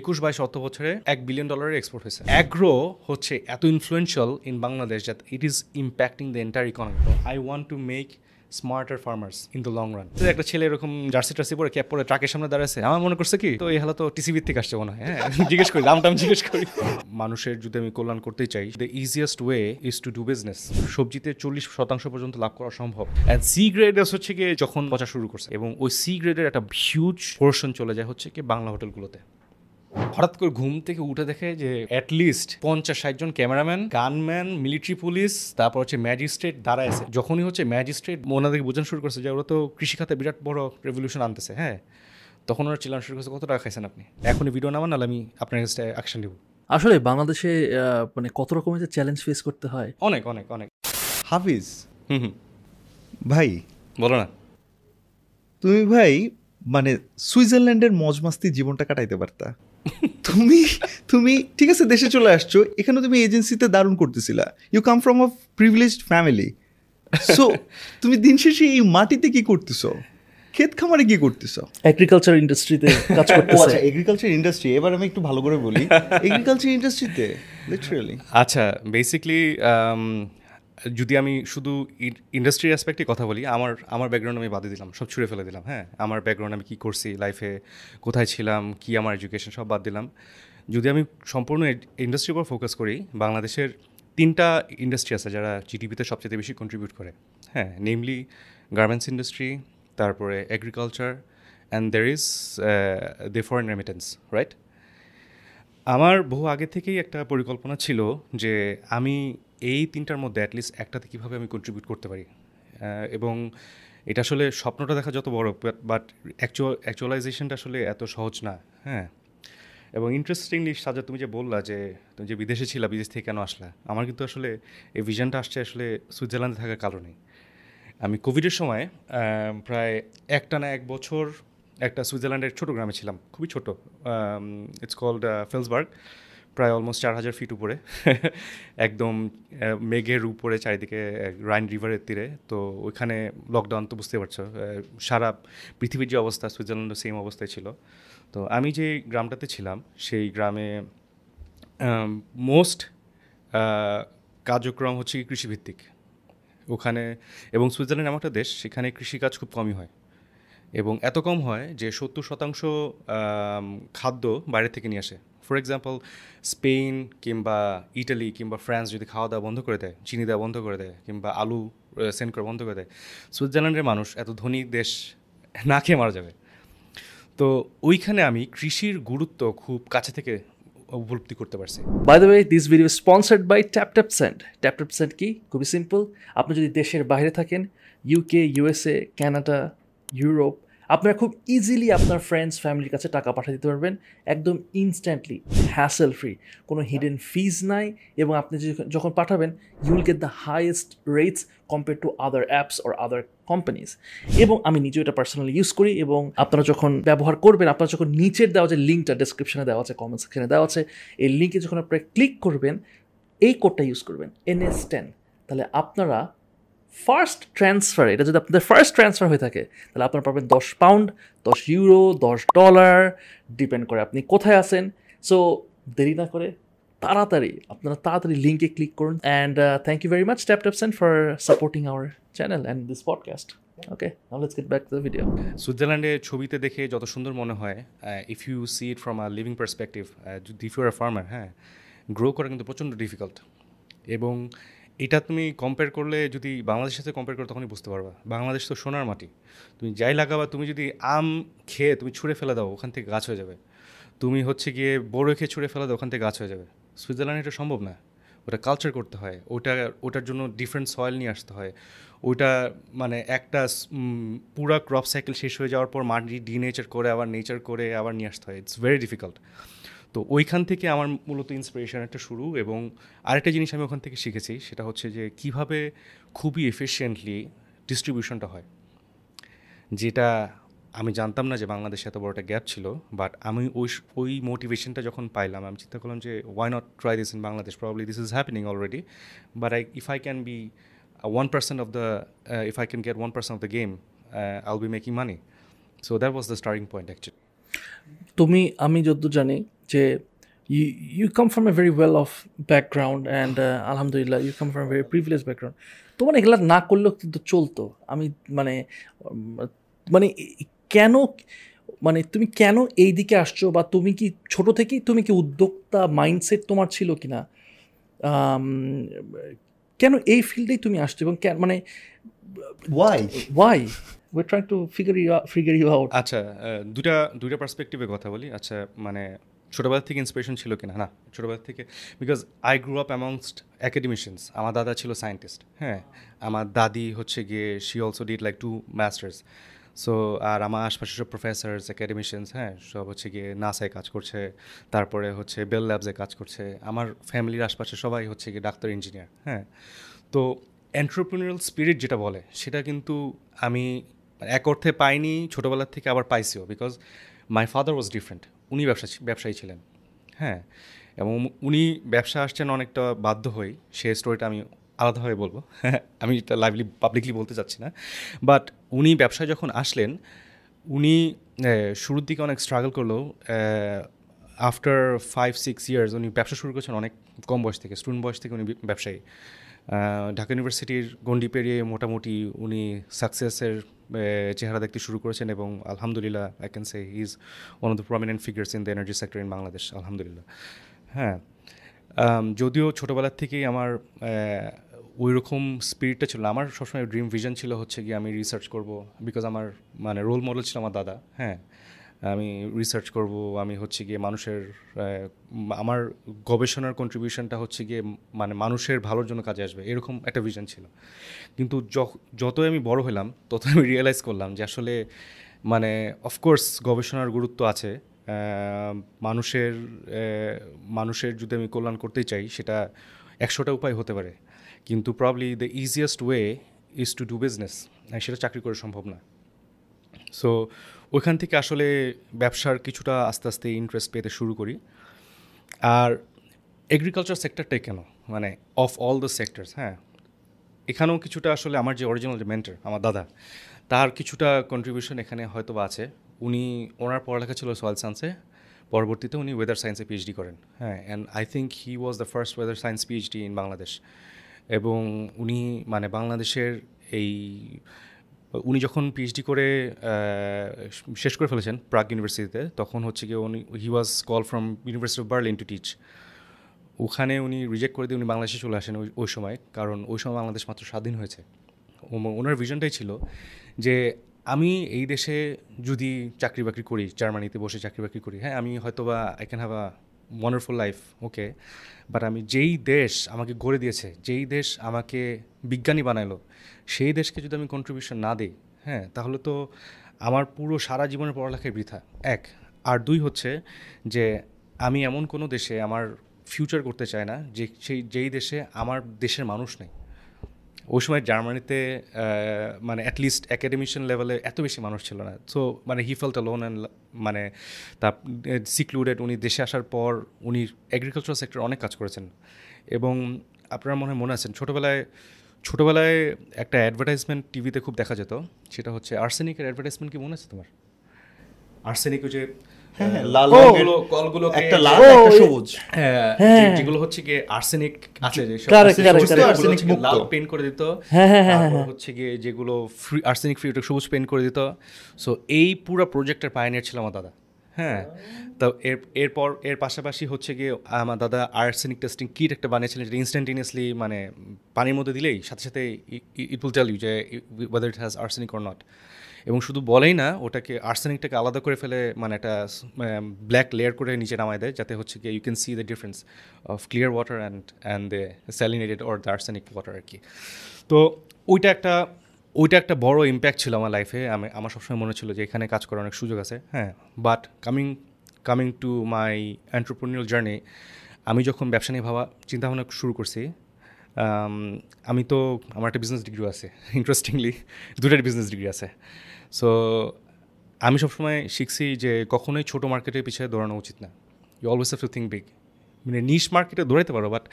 একুশ বাইশ অর্থ বছরে এক বিলিয়ন ডলারের এক্সপোর্ট হয়েছে। অ্যাগ্রো হচ্ছে এত influential in Bangladesh that it is impacting the entire economy I want to make smarter farmers in the long run একটা ছেলে এরকম জার্সি টার্সি পরে ক্যাপ পরে ট্রাকের সামনে দাঁড়াচ্ছে আমার মনে করছে কি, তো এই হলো তো টিসি ভিত্তিক আসছে মনে হয়। হ্যাঁ জিজ্ঞেস করি, দাম টাম জিজ্ঞেস করি। মানুষের যদি আমি কল্যাণ করতে চাই the easiest way is to do business সবজিতে চল্লিশ শতাংশ পর্যন্ত লাভ করা সম্ভব। অ্যান্ড সি গ্রেড হচ্ছে গিয়ে যখন পচা শুরু করছে। এবং ওই সি গ্রেডের একটা হিউজ পোর্শন চলে যায় হচ্ছে কি বাংলা হোটেলগুলোতে হঠাৎ করে ঘুম থেকে উঠে দেখে যে অ্যাটলিস্ট পঞ্চাশ ষাট জন ক্যামেরাম্যান গানম্যান মিলিটারি পুলিশ তারপর হচ্ছে ম্যাজিস্ট্রেট দাঁড়ায় আছে। যখনই হচ্ছে ম্যাজিস্ট্রেট ওনাদেরকে বোঝানো শুরু করছে যে ওরা তো কৃষিখাতে বিরাট বড় রেভলিউশন আনতেছে হ্যাঁ? তখন ওরা চিল্লানো শুরু করছে কত টাকা খাইছেন আপনি? এখনই ভিডিও নামান নাহলে আমি আপনার কাছে অ্যাকশন নেব। আসলে বাংলাদেশে মানে কত রকমের যে চ্যালেঞ্জ ফেস করতে হয়? অনেক অনেক অনেক। হাফিজ। হুম হুম। ভাই। বলো না। তুমি ভাই মানে সুইজারল্যান্ডের মজমাস্তি জীবনটা কাটাইতে পারতা। তুমি তুমি ঠিক আছে দেশে চলে আসছো এখানে তুমি এজেন্সিতে দারুণ করতেছিলা। You come from a privileged family so তুমি দিন শেষে এই মাটিতে কি করতেছো? ক্ষেত খামারে কি করতেছো? এগ্রিকালচার ইন্ডাস্ট্রিতে কাজ করতেছে। আচ্ছা এগ্রিকালচার ইন্ডাস্ট্রি এবার আমি একটু ভালো করে বলি। এগ্রিকালচার ইন্ডাস্ট্রিতে লিটারালি আচ্ছা বেসিকলি যদি আমি শুধু ইন্ডাস্ট্রি অ্যাসপেক্টে কথা বলি, আমার আমার ব্যাকগ্রাউন্ড আমি বাদে দিলাম, সব ছুঁড়ে ফেলে দিলাম হ্যাঁ। আমার ব্যাকগ্রাউন্ড আমি কী করছি লাইফে কোথায় ছিলাম, কি আমার এডুকেশন সব বাদ দিলাম। যদি আমি সম্পূর্ণ ইন্ডাস্ট্রির উপর ফোকাস করি, বাংলাদেশের তিনটা ইন্ডাস্ট্রি আছে যারা জিডিপিতে সবচেয়ে বেশি কন্ট্রিবিউট করে হ্যাঁ। নেমলি গার্মেন্টস ইন্ডাস্ট্রি তারপরে agriculture and there is the foreign remittance right আমার বহু আগে থেকেই একটা পরিকল্পনা ছিল যে আমি এই তিনটার মধ্যে অ্যাটলিস্ট একটাতে কীভাবে আমি কন্ট্রিবিউট করতে পারি? এবং এটা আসলে স্বপ্নটা দেখা যত বড় বাট অ্যাকচুয়াল অ্যাকচুয়ালাইজেশনটা আসলে এত সহজ না হ্যাঁ? এবং ইন্টারেস্টিংলি সাজা, তুমি যে বললা যে, তুমি যে বিদেশে ছিলা, বিদেশ থেকে কেন আসলা? আমার কিন্তু আসলে এই ভিশনটা আসছে আসলে সুইজারল্যান্ডে থাকার কারণে। আমি কোভিডের সময় প্রায় একটা না এক বছর একটা সুইজারল্যান্ডের ছোটো গ্রামে ছিলাম, খুবই ছোটো ইটস কল্ড ফেলসবার্গ প্রায় অলমোস্ট চার হাজার ফিট উপরে। একদম মেঘের উপরে চারিদিকে রাইন রিভারের তীরে। তো ওইখানে লকডাউন তো বুঝতে পারছ সারা পৃথিবীর যে অবস্থা, সুইজারল্যান্ডও সেম অবস্থায় ছিল। তো আমি যে গ্রামটাতে ছিলাম, সেই গ্রামে মোস্ট কার্যক্রম হচ্ছে কৃষিভিত্তিক। ওখানে এবং সুইজারল্যান্ড এমন একটা দেশ, সেখানে কৃষিকাজ খুব কমই হয়। এবং এত কম হয় যে সত্তর শতাংশ খাদ্য বাইরে থেকে নিয়ে আসে। ফর এক্সাম্পল স্পেন কিংবা ইটালি কিংবা ফ্রান্স যদি খাওয়া দাওয়া বন্ধ করে দেয়, চিনি দেওয়া বন্ধ করে দেয়, কিংবা আলু সেন্ড করা বন্ধ করে দেয়, সুইজারল্যান্ডের মানুষ এত ধনী দেশ না খেয়ে মারা যাবে। তো ওইখানে আমি কৃষির গুরুত্ব খুব কাছে থেকে উপলব্ধি করতে পারছি। By the way this video sponsored by tap tap send tap tap কি? খুবই সিম্পল আপনি যদি দেশের বাইরে থাকেন ইউকে ইউএসএ কানাডা ইউরোপ আপনারা খুব ইজিলি আপনার ফ্রেন্ডস ফ্যামিলির কাছে টাকা পাঠিয়ে দিতে পারবেন। একদম ইনস্ট্যান্টলি হ্যাসেল ফ্রি কোনো হিডেন ফিজ নাই এবং আপনি যখন- পাঠাবেন you will get the highest rates compare to other apps or other companies এবং আমি নিজেও এটা পার্সোনালি ইউজ করি এবং আপনারা যখন ব্যবহার করবেন, আপনারা যখন নিচের দেওয়া যে লিঙ্কটা ডেসক্রিপশনে দেওয়া আছে কমেন্ট সেকশনে দেওয়া আছে, এই লিঙ্কে যখন আপনারা ক্লিক করবেন, এই কোডটা ইউজ করবেন এন এস টেন তাহলে আপনারা ফার্স্ট ট্রান্সফার এটা যদি আপনাদের ফার্স্ট ট্রান্সফার হয়ে থাকে, তাহলে আপনারা পাবেন দশ পাউন্ড দশ ইউরো দশ ডলার ডিপেন্ড করে আপনি কোথায় আছেন। সো দেরি না করে তাড়াতাড়ি, আপনারা তাড়াতাড়ি লিঙ্কে ক্লিক করুন। And thank you very much tap taps and for supporting our channel and this podcast okay let's get back to the video সুইজারল্যান্ডে ছবিতে দেখে যত সুন্দর মনে হয় if you see it from a living perspective if you're a farmer হ্যাঁ grow করা কিন্তু প্রচণ্ড ডিফিকাল্ট এবং এটা তুমি কম্পেয়ার করলে যদি বাংলাদেশের সাথে কম্পেয়ার করো তখনই বুঝতে পারবা। বাংলাদেশ তো সোনার মাটি। তুমি যাই লাগাবা, তুমি যদি আম খেয়ে তুমি ছুঁড়ে ফেলে দাও, ওখান থেকে গাছ হয়ে যাবে। তুমি হচ্ছে গিয়ে বড় খেয়ে ছুঁড়ে ফেলে দাও, ওখান থেকে গাছ হয়ে যাবে। সুইজারল্যান্ডে এটা সম্ভব না। ওটা কালচার করতে হয়। ওটা, ওটার জন্য ডিফারেন্ট সয়েল নিয়ে আসতে হয়। ওইটা মানে একটা পুরা ক্রপ সাইকেল শেষ হয়ে যাওয়ার পর মাটি ডিনেচার করে, আবার নেচার করে, আবার নিয়ে আসতে হয়। ইটস ভেরি ডিফিকাল্ট তো ওইখান থেকে আমার মূলত ইন্সপিরেশন একটা শুরু এবং আরেকটা জিনিস আমি ওখান থেকে শিখেছি, সেটা হচ্ছে যে কীভাবে খুবই এফিশিয়েন্টলি ডিস্ট্রিবিউশনটা হয়। যেটা আমি জানতাম না যে বাংলাদেশে এত বড় একটা গ্যাপ ছিল বাট আমি ওই ওই মোটিভেশনটা যখন পাইলাম, আমি চিন্তা করলাম যে why not try this in Bangladesh probably this is happening already but I if I can be one percent of the if I can get one percent of the game I will be making money so that was the starting point actually তুমি, আমি যদ্দূর জানি যে you you come from a very well off background and uh, alhamdulillah you come from a very privileged background. তোমার এগুলা না করলেও কিন্তু চলতো। আমি মানে মানে কেন মানে তুমি কেন এই দিকে আসছো বা তুমি কি ছোট থেকেই তুমি কি উদ্যোক্তা মাইন্ডসেট তোমার ছিল কি না কেন এই ফিল্ডেই তুমি আসছো এবং কেন মানে why why we trying to figure you figure you out আচ্ছা দুটা দুইটা পার্সপেক্টিভে কথা বলি। আচ্ছা মানে ছোটোবেলা থেকে ইন্সপিরেশন ছিল কিনা, না? ছোটোবেলা থেকে because I grew up amongst academicians আমার দাদা ছিল সায়েন্টিস্ট হ্যাঁ? আমার দাদি হচ্ছে গিয়ে she also did like to masters so আর আমার আশপাশে সব প্রফেসর্স অ্যাকাডেমিশিয়ানস হ্যাঁ? সব হচ্ছে গিয়ে নাসায় কাজ করছে, তারপরে হচ্ছে বেল ল্যাবসে কাজ করছে। আমার ফ্যামিলির আশপাশে সবাই হচ্ছে গিয়ে ডাক্তার ইঞ্জিনিয়ার হ্যাঁ? তো এন্টারপ্রিনিয়াল স্পিরিট যেটা বলে, সেটা কিন্তু আমি এক অর্থে পাইনি, ছোটোবেলার থেকে আবার পাইছিও because my father was different উনি ব্যবসা ব্যবসায়ী ছিলেন। হ্যাঁ এবং উনি ব্যবসা আসছেন অনেকটা বাধ্য হই সে স্টোরিটা আমি আলাদাভাবে বলব। আমি এটা লাইভলি পাবলিকলি বলতে চাচ্ছি না। বাট উনি ব্যবসায় যখন আসলেন, উনি শুরুর দিকে অনেক স্ট্রাগল করলেও আফটার ফাইভ সিক্স ইয়ার্স উনি ব্যবসা শুরু করেছেন অনেক কম বয়স থেকে স্টুডেন্ট বয়স থেকে উনি ব্যবসায়ী। ঢাকা ইউনিভার্সিটির গণ্ডি পেরিয়ে মোটামুটি উনি সাকসেসের চেহারা দেখতে শুরু করেছেন এবং আলহামদুলিল্লাহ I can say he is one of the prominent figures in the energy sector in Bangladesh আলহামদুলিল্লাহ হ্যাঁ যদিও ছোটোবেলার থেকেই আমার ওই রকম স্পিরিটটা ছিল। আমার সবসময় ড্রিম ভিশন ছিল হচ্ছে কি আমি রিসার্চ করব বিকজ আমার মানে রোল মডেল ছিল আমার দাদা হ্যাঁ আমি রিসার্চ করব, আমি হচ্ছে গিয়ে মানুষের আমার গবেষণার কন্ট্রিবিউশনটা হচ্ছে গিয়ে মানে মানুষের ভালোর জন্য কাজে আসবে, এরকম একটা ভিশন ছিল। কিন্তু যতই আমি বড় হলাম তত আমি রিয়েলাইজ করলাম যে আসলে মানে অফকোর্স গবেষণার গুরুত্ব আছে মানুষের মানুষের যদি আমি কল্যাণ করতে চাই, সেটা একশোটা উপায় হতে পারে। কিন্তু probably the easiest way is to do business সেটা চাকরি করে সম্ভব না। সো ওইখান থেকে আসলে ব্যবসার কিছুটা আস্তে আস্তে ইন্টারেস্ট পেতে শুরু করি। আর এগ্রিকালচার সেক্টরটাই কেন? মানে অফ অল দ্য সেক্টরস হ্যাঁ? এখানেও কিছুটা আসলে আমার যে অরিজিনাল যে মেন্টার আমার দাদা, তার কিছুটা কন্ট্রিবিউশন এখানে হয়তো আছে। উনি, ওনার পড়ালেখা ছিল সয়েল সায়েন্সে পরবর্তীতে উনি ওয়েদার সায়েন্সে পিএইচডি করেন হ্যাঁ? And I think he was the first weather science PhD in Bangladesh এবং উনি মানে বাংলাদেশের এই উনি যখন পিএইচডি করে শেষ করে ফেলেছেন প্রাগ ইউনিভার্সিটিতে, তখন হচ্ছে গিয়ে উনি he was call from university of Berlin to teach ওখানে উনি রিজেক্ট করে দিয়ে উনি বাংলাদেশে চলে আসেন ওই সময়, কারণ ওই সময় বাংলাদেশ মাত্র স্বাধীন হয়েছে। ওনার ভিশনটাই ছিল যে আমি এই দেশে যদি চাকরি বাকরি করি জার্মানিতে বসে চাকরি বাকরি করি হ্যাঁ আমি হয়তো বা I can have a wonderful life okay but আমি যেই দেশ আমাকে গড়ে দিয়েছে, যেই দেশ আমাকে বিজ্ঞানী বানাইলো, সেই দেশকে যদি আমি কন্ট্রিবিউশন না দিই হ্যাঁ তাহলে তো আমার পুরো সারা জীবনের পড়ালেখায় বৃথা। এক। আর দুই হচ্ছে যে আমি এমন কোনো দেশে আমার ফিউচার করতে চাই না যে সেই, যেই দেশে আমার দেশের মানুষ নেই। ওই সময় জার্মানিতে মানে অ্যাটলিস্ট অ্যাকাডেমিশিয়ান লেভেলে এত বেশি মানুষ ছিল না। সো মানে হি ফেল্ট লোন অ্যান্ড মানে তা সিক্লুডেড উনি দেশে আসার পর উনি এগ্রিকালচার সেক্টর অনেক কাজ করেছেন। এবং আপনারা মনে হয় মনে আছেন ছোটোবেলায় ছোটোবেলায় একটা অ্যাডভার্টাইজমেন্ট টিভিতে খুব দেখা যেত, সেটা হচ্ছে আর্সেনিকের অ্যাডভার্টাইজমেন্ট কি মনে আছে তোমার? আর্সেনিক যে লাল রঙের কলগুলোকে একটা লাল একটা সবুজ। হ্যাঁ, হ্যাঁ। যেগুলো হচ্ছে গিয়ে আর্সেনিক আছে যে সব আর্সেনিক লাল। করে দিত। হ্যাঁ, হ্যাঁ, হ্যাঁ, তারপর হ্যাঁ। হচ্ছে গিয়ে যেগুলো ফ্রি আর্সেনিক ফ্রি ওটা সবুজ করে দিত। সো এই পুরো প্রজেক্টের পায়নিয়ার ছিল আমার দাদা। হ্যাঁ। তো এর এরপর এর পাশাপাশি হচ্ছে গিয়ে আমার দাদা আর্সেনিক টেস্টিং কিট একটা বানিয়েছিলেন যেটা ইনস্ট্যান্টেনিয়াসলি মানে পানির মধ্যে দিলেই সাথে সাথে ইট উইল টেল ইউ যে whether it has arsenic or not এবং শুধু বলেই না, ওটাকে আর্সেনিকটাকে আলাদা করে ফেলে মানে একটা ব্ল্যাক লেয়ার করে নিচে নামায় দেয়, যাতে হচ্ছে কি you can see the difference of clear water and and the salinated or the arsenic water আর কি। তো ওইটা একটা ওইটা একটা বড় ইম্প্যাক্ট ছিল আমার লাইফে আমি, আমার সবসময় মনে ছিল যে এখানে কাজ করার অনেক সুযোগ আছে হ্যাঁ। But coming coming to my entrepreneurial journey আমি যখন ব্যবসা নিয়ে ভাবা, চিন্তাভাবনা শুরু করছি আমি তো, আমার একটা বিজনেস ডিগ্রি আছে ইন্টারেস্টিংলি দুটার বিজনেস ডিগ্রি আছে। সো আমি সবসময় শিখছি যে কখনোই ছোটো মার্কেটের পিছিয়ে দৌড়ানো উচিত না। You always have to think big মানে নিশ মার্কেটে দৌড়াইতে পারো বাট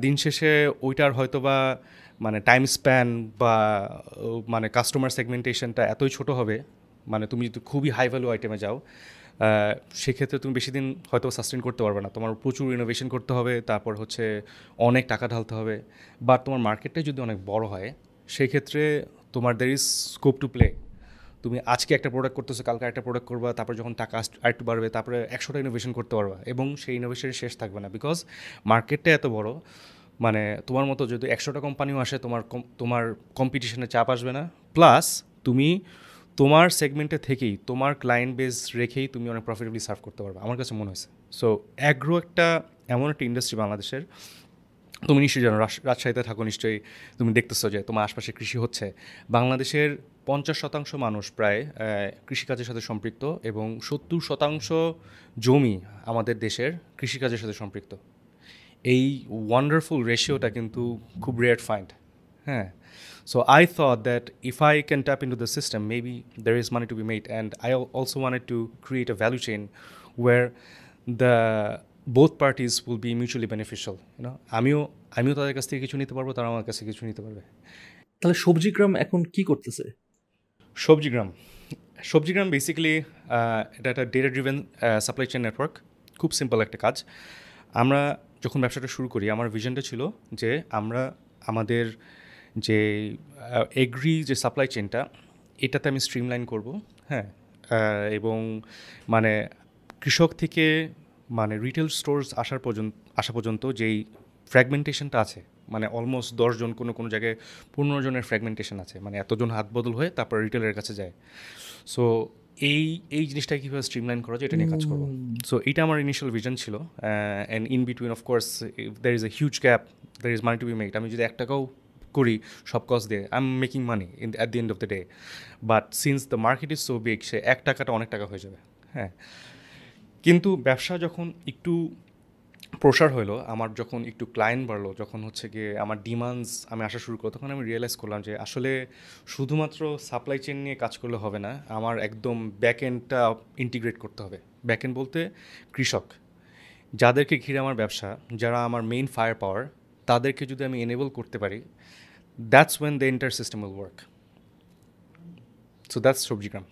দিন শেষে ওইটার হয়তো বা মানে টাইম স্প্যান বা মানে কাস্টমার সেগমেন্টেশনটা এতই ছোট হবে মানে তুমি যদি খুবই হাই ভ্যালু আইটেমে যাও সেক্ষেত্রে তুমি বেশি দিন হয়তো সাস্টেন করতে পারবে না। তোমার প্রচুর ইনোভেশন করতে হবে, তারপর হচ্ছে অনেক টাকা ঢালতে হবে। বাট তোমার মার্কেটটাই যদি অনেক বড় হয় সেই ক্ষেত্রে তোমার there is scope to play তুমি আজকে একটা প্রোডাক্ট করতেছো, কালকে একটা প্রোডাক্ট করবা, তারপরে যখন টাকা আরেকটু বাড়বে, তারপরে একশোটা ইনোভেশন করতে পারবা এবং সেই ইনোভেশনের শেষ থাকবে না বিকজ মার্কেটটা এত বড় মানে তোমার মতো যদি একশোটা কোম্পানিও আসে, তোমার তোমার কম্পিটিশনে চাপ আসবে না। প্লাস তুমি তোমার সেগমেন্টে থেকেই, তোমার ক্লায়েন্ট বেস রেখেই তুমি অনেক প্রফিটেবলি সার্ভ করতে পারবে, আমার কাছে মনে হয়েছে। সো অ্যাগ্রো একটা এমন একটা ইন্ডাস্ট্রি বাংলাদেশের। তুমি নিশ্চয়ই জানো রাজশাহীতে থাকো নিশ্চয়ই, তুমি দেখতেছো যে তোমার আশপাশে কৃষি হচ্ছে। বাংলাদেশের পঞ্চাশ শতাংশ মানুষ প্রায় কৃষিকাজের সাথে সম্পৃক্ত এবং সত্তর শতাংশ জমি আমাদের দেশের কৃষিকাজের সাথে সম্পৃক্ত। এই ওয়ান্ডারফুল রেশিওটা কিন্তু খুব রেয়ার ফাইন্ড হ্যাঁ। So I thought that if I can tap into the system maybe there is money to be made and I also wanted to create a value chain where the both parties will be mutually beneficial you know আমিও আমিও তাদের কাছ থেকে কিছু নিতে পারব তারা আমার কাছে কিছু নিতে পারবে। তাহলে সবজি গ্রাম এখন কি করতেছে? সবজিগ্রাম সবজিগ্রাম বেসিক্যালি এটা একটা data driven supply chain network খুব সিম্পল একটা কাজ। আমরা যখন ব্যবসাটা শুরু করি, আমার ভিশনটা ছিল যে আমরা আমাদের যে এগ্রি যে সাপ্লাই চেনটা এটাতে আমি স্ট্রিমলাইন করব হ্যাঁ? এবং মানে কৃষক থেকে মানে রিটেল স্টোর্স আসার পর্যন্ত, আসা পর্যন্ত যেই ফ্র্যাগমেন্টেশনটা আছে মানে অলমোস্ট দশজন কোনো কোনো জায়গায় পনেরো জনের ফ্র্যাগমেন্টেশন আছে। মানে এতজন হাত বদল হয়ে তারপর রিটেলের কাছে যায়। সো এই এই জিনিসটা কীভাবে স্ট্রিমলাইন করা যায় এটা নিয়ে কাজ করব। সো এটা আমার ইনিশিয়াল ভিজন ছিল and in between of course there is a huge gap there is money to be made আমি যদি এক টাকাও করি সব কস্ট দিয়ে I am making money in at the end of the day but since the market is so big say এক টাকাটা অনেক টাকা হয়ে যাবে। হ্যাঁ। কিন্তু ব্যবসা যখন একটু প্রসার হলো আমার যখন একটু ক্লায়েন্ট বাড়লো যখন হচ্ছে গিয়ে আমার ডিমান্ডস আমি আসা শুরু করল তখন আমি রিয়েলাইজ করলাম যে আসলে শুধুমাত্র সাপ্লাই চেন নিয়ে কাজ করলে হবে না আমার একদম ব্যাক এন্ডটা ইন্টিগ্রেট করতে হবে। ব্যাক এন্ড বলতে কৃষক। যাদেরকে ঘিরে আমার ব্যবসা যারা আমার মেইন ফায়ার পাওয়ার তাদেরকে যদি আমি এনেবল করতে পারি that's when the entire system will work so that's Shobjigram.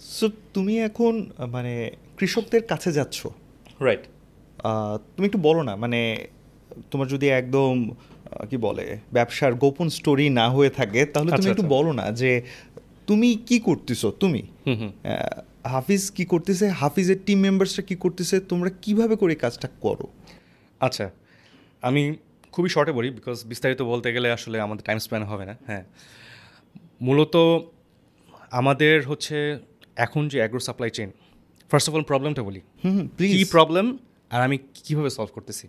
So তুমি এখন মানে কৃষকদের কাছে যাচ্ছ। রাইট তুমি একটু বলো না মানে তোমার যদি একদম কি বলে ব্যবসার গোপন স্টোরি না হয়ে থাকে তাহলে তুমি আচ্ছা, একটু আচ্ছা। বলো না যে তুমি কি করতেছো? তুমি? হাফিজ কি করতেছে? হাফিজের টিম মেম্বার্সরা কি করতেছে? তোমরা কীভাবে করে কাজটা করো? আচ্ছা আমি খুবই শর্টে বলি বিকজ বিস্তারিত বলতে গেলে আসলে আমাদের টাইম স্প্যান হবে না হ্যাঁ। মূলত আমাদের হচ্ছে এখন যে agro supply chain first of all প্রবলেমটা বলি। হুম কী প্রবলেম আর আমি কীভাবে সলভ করতেছি?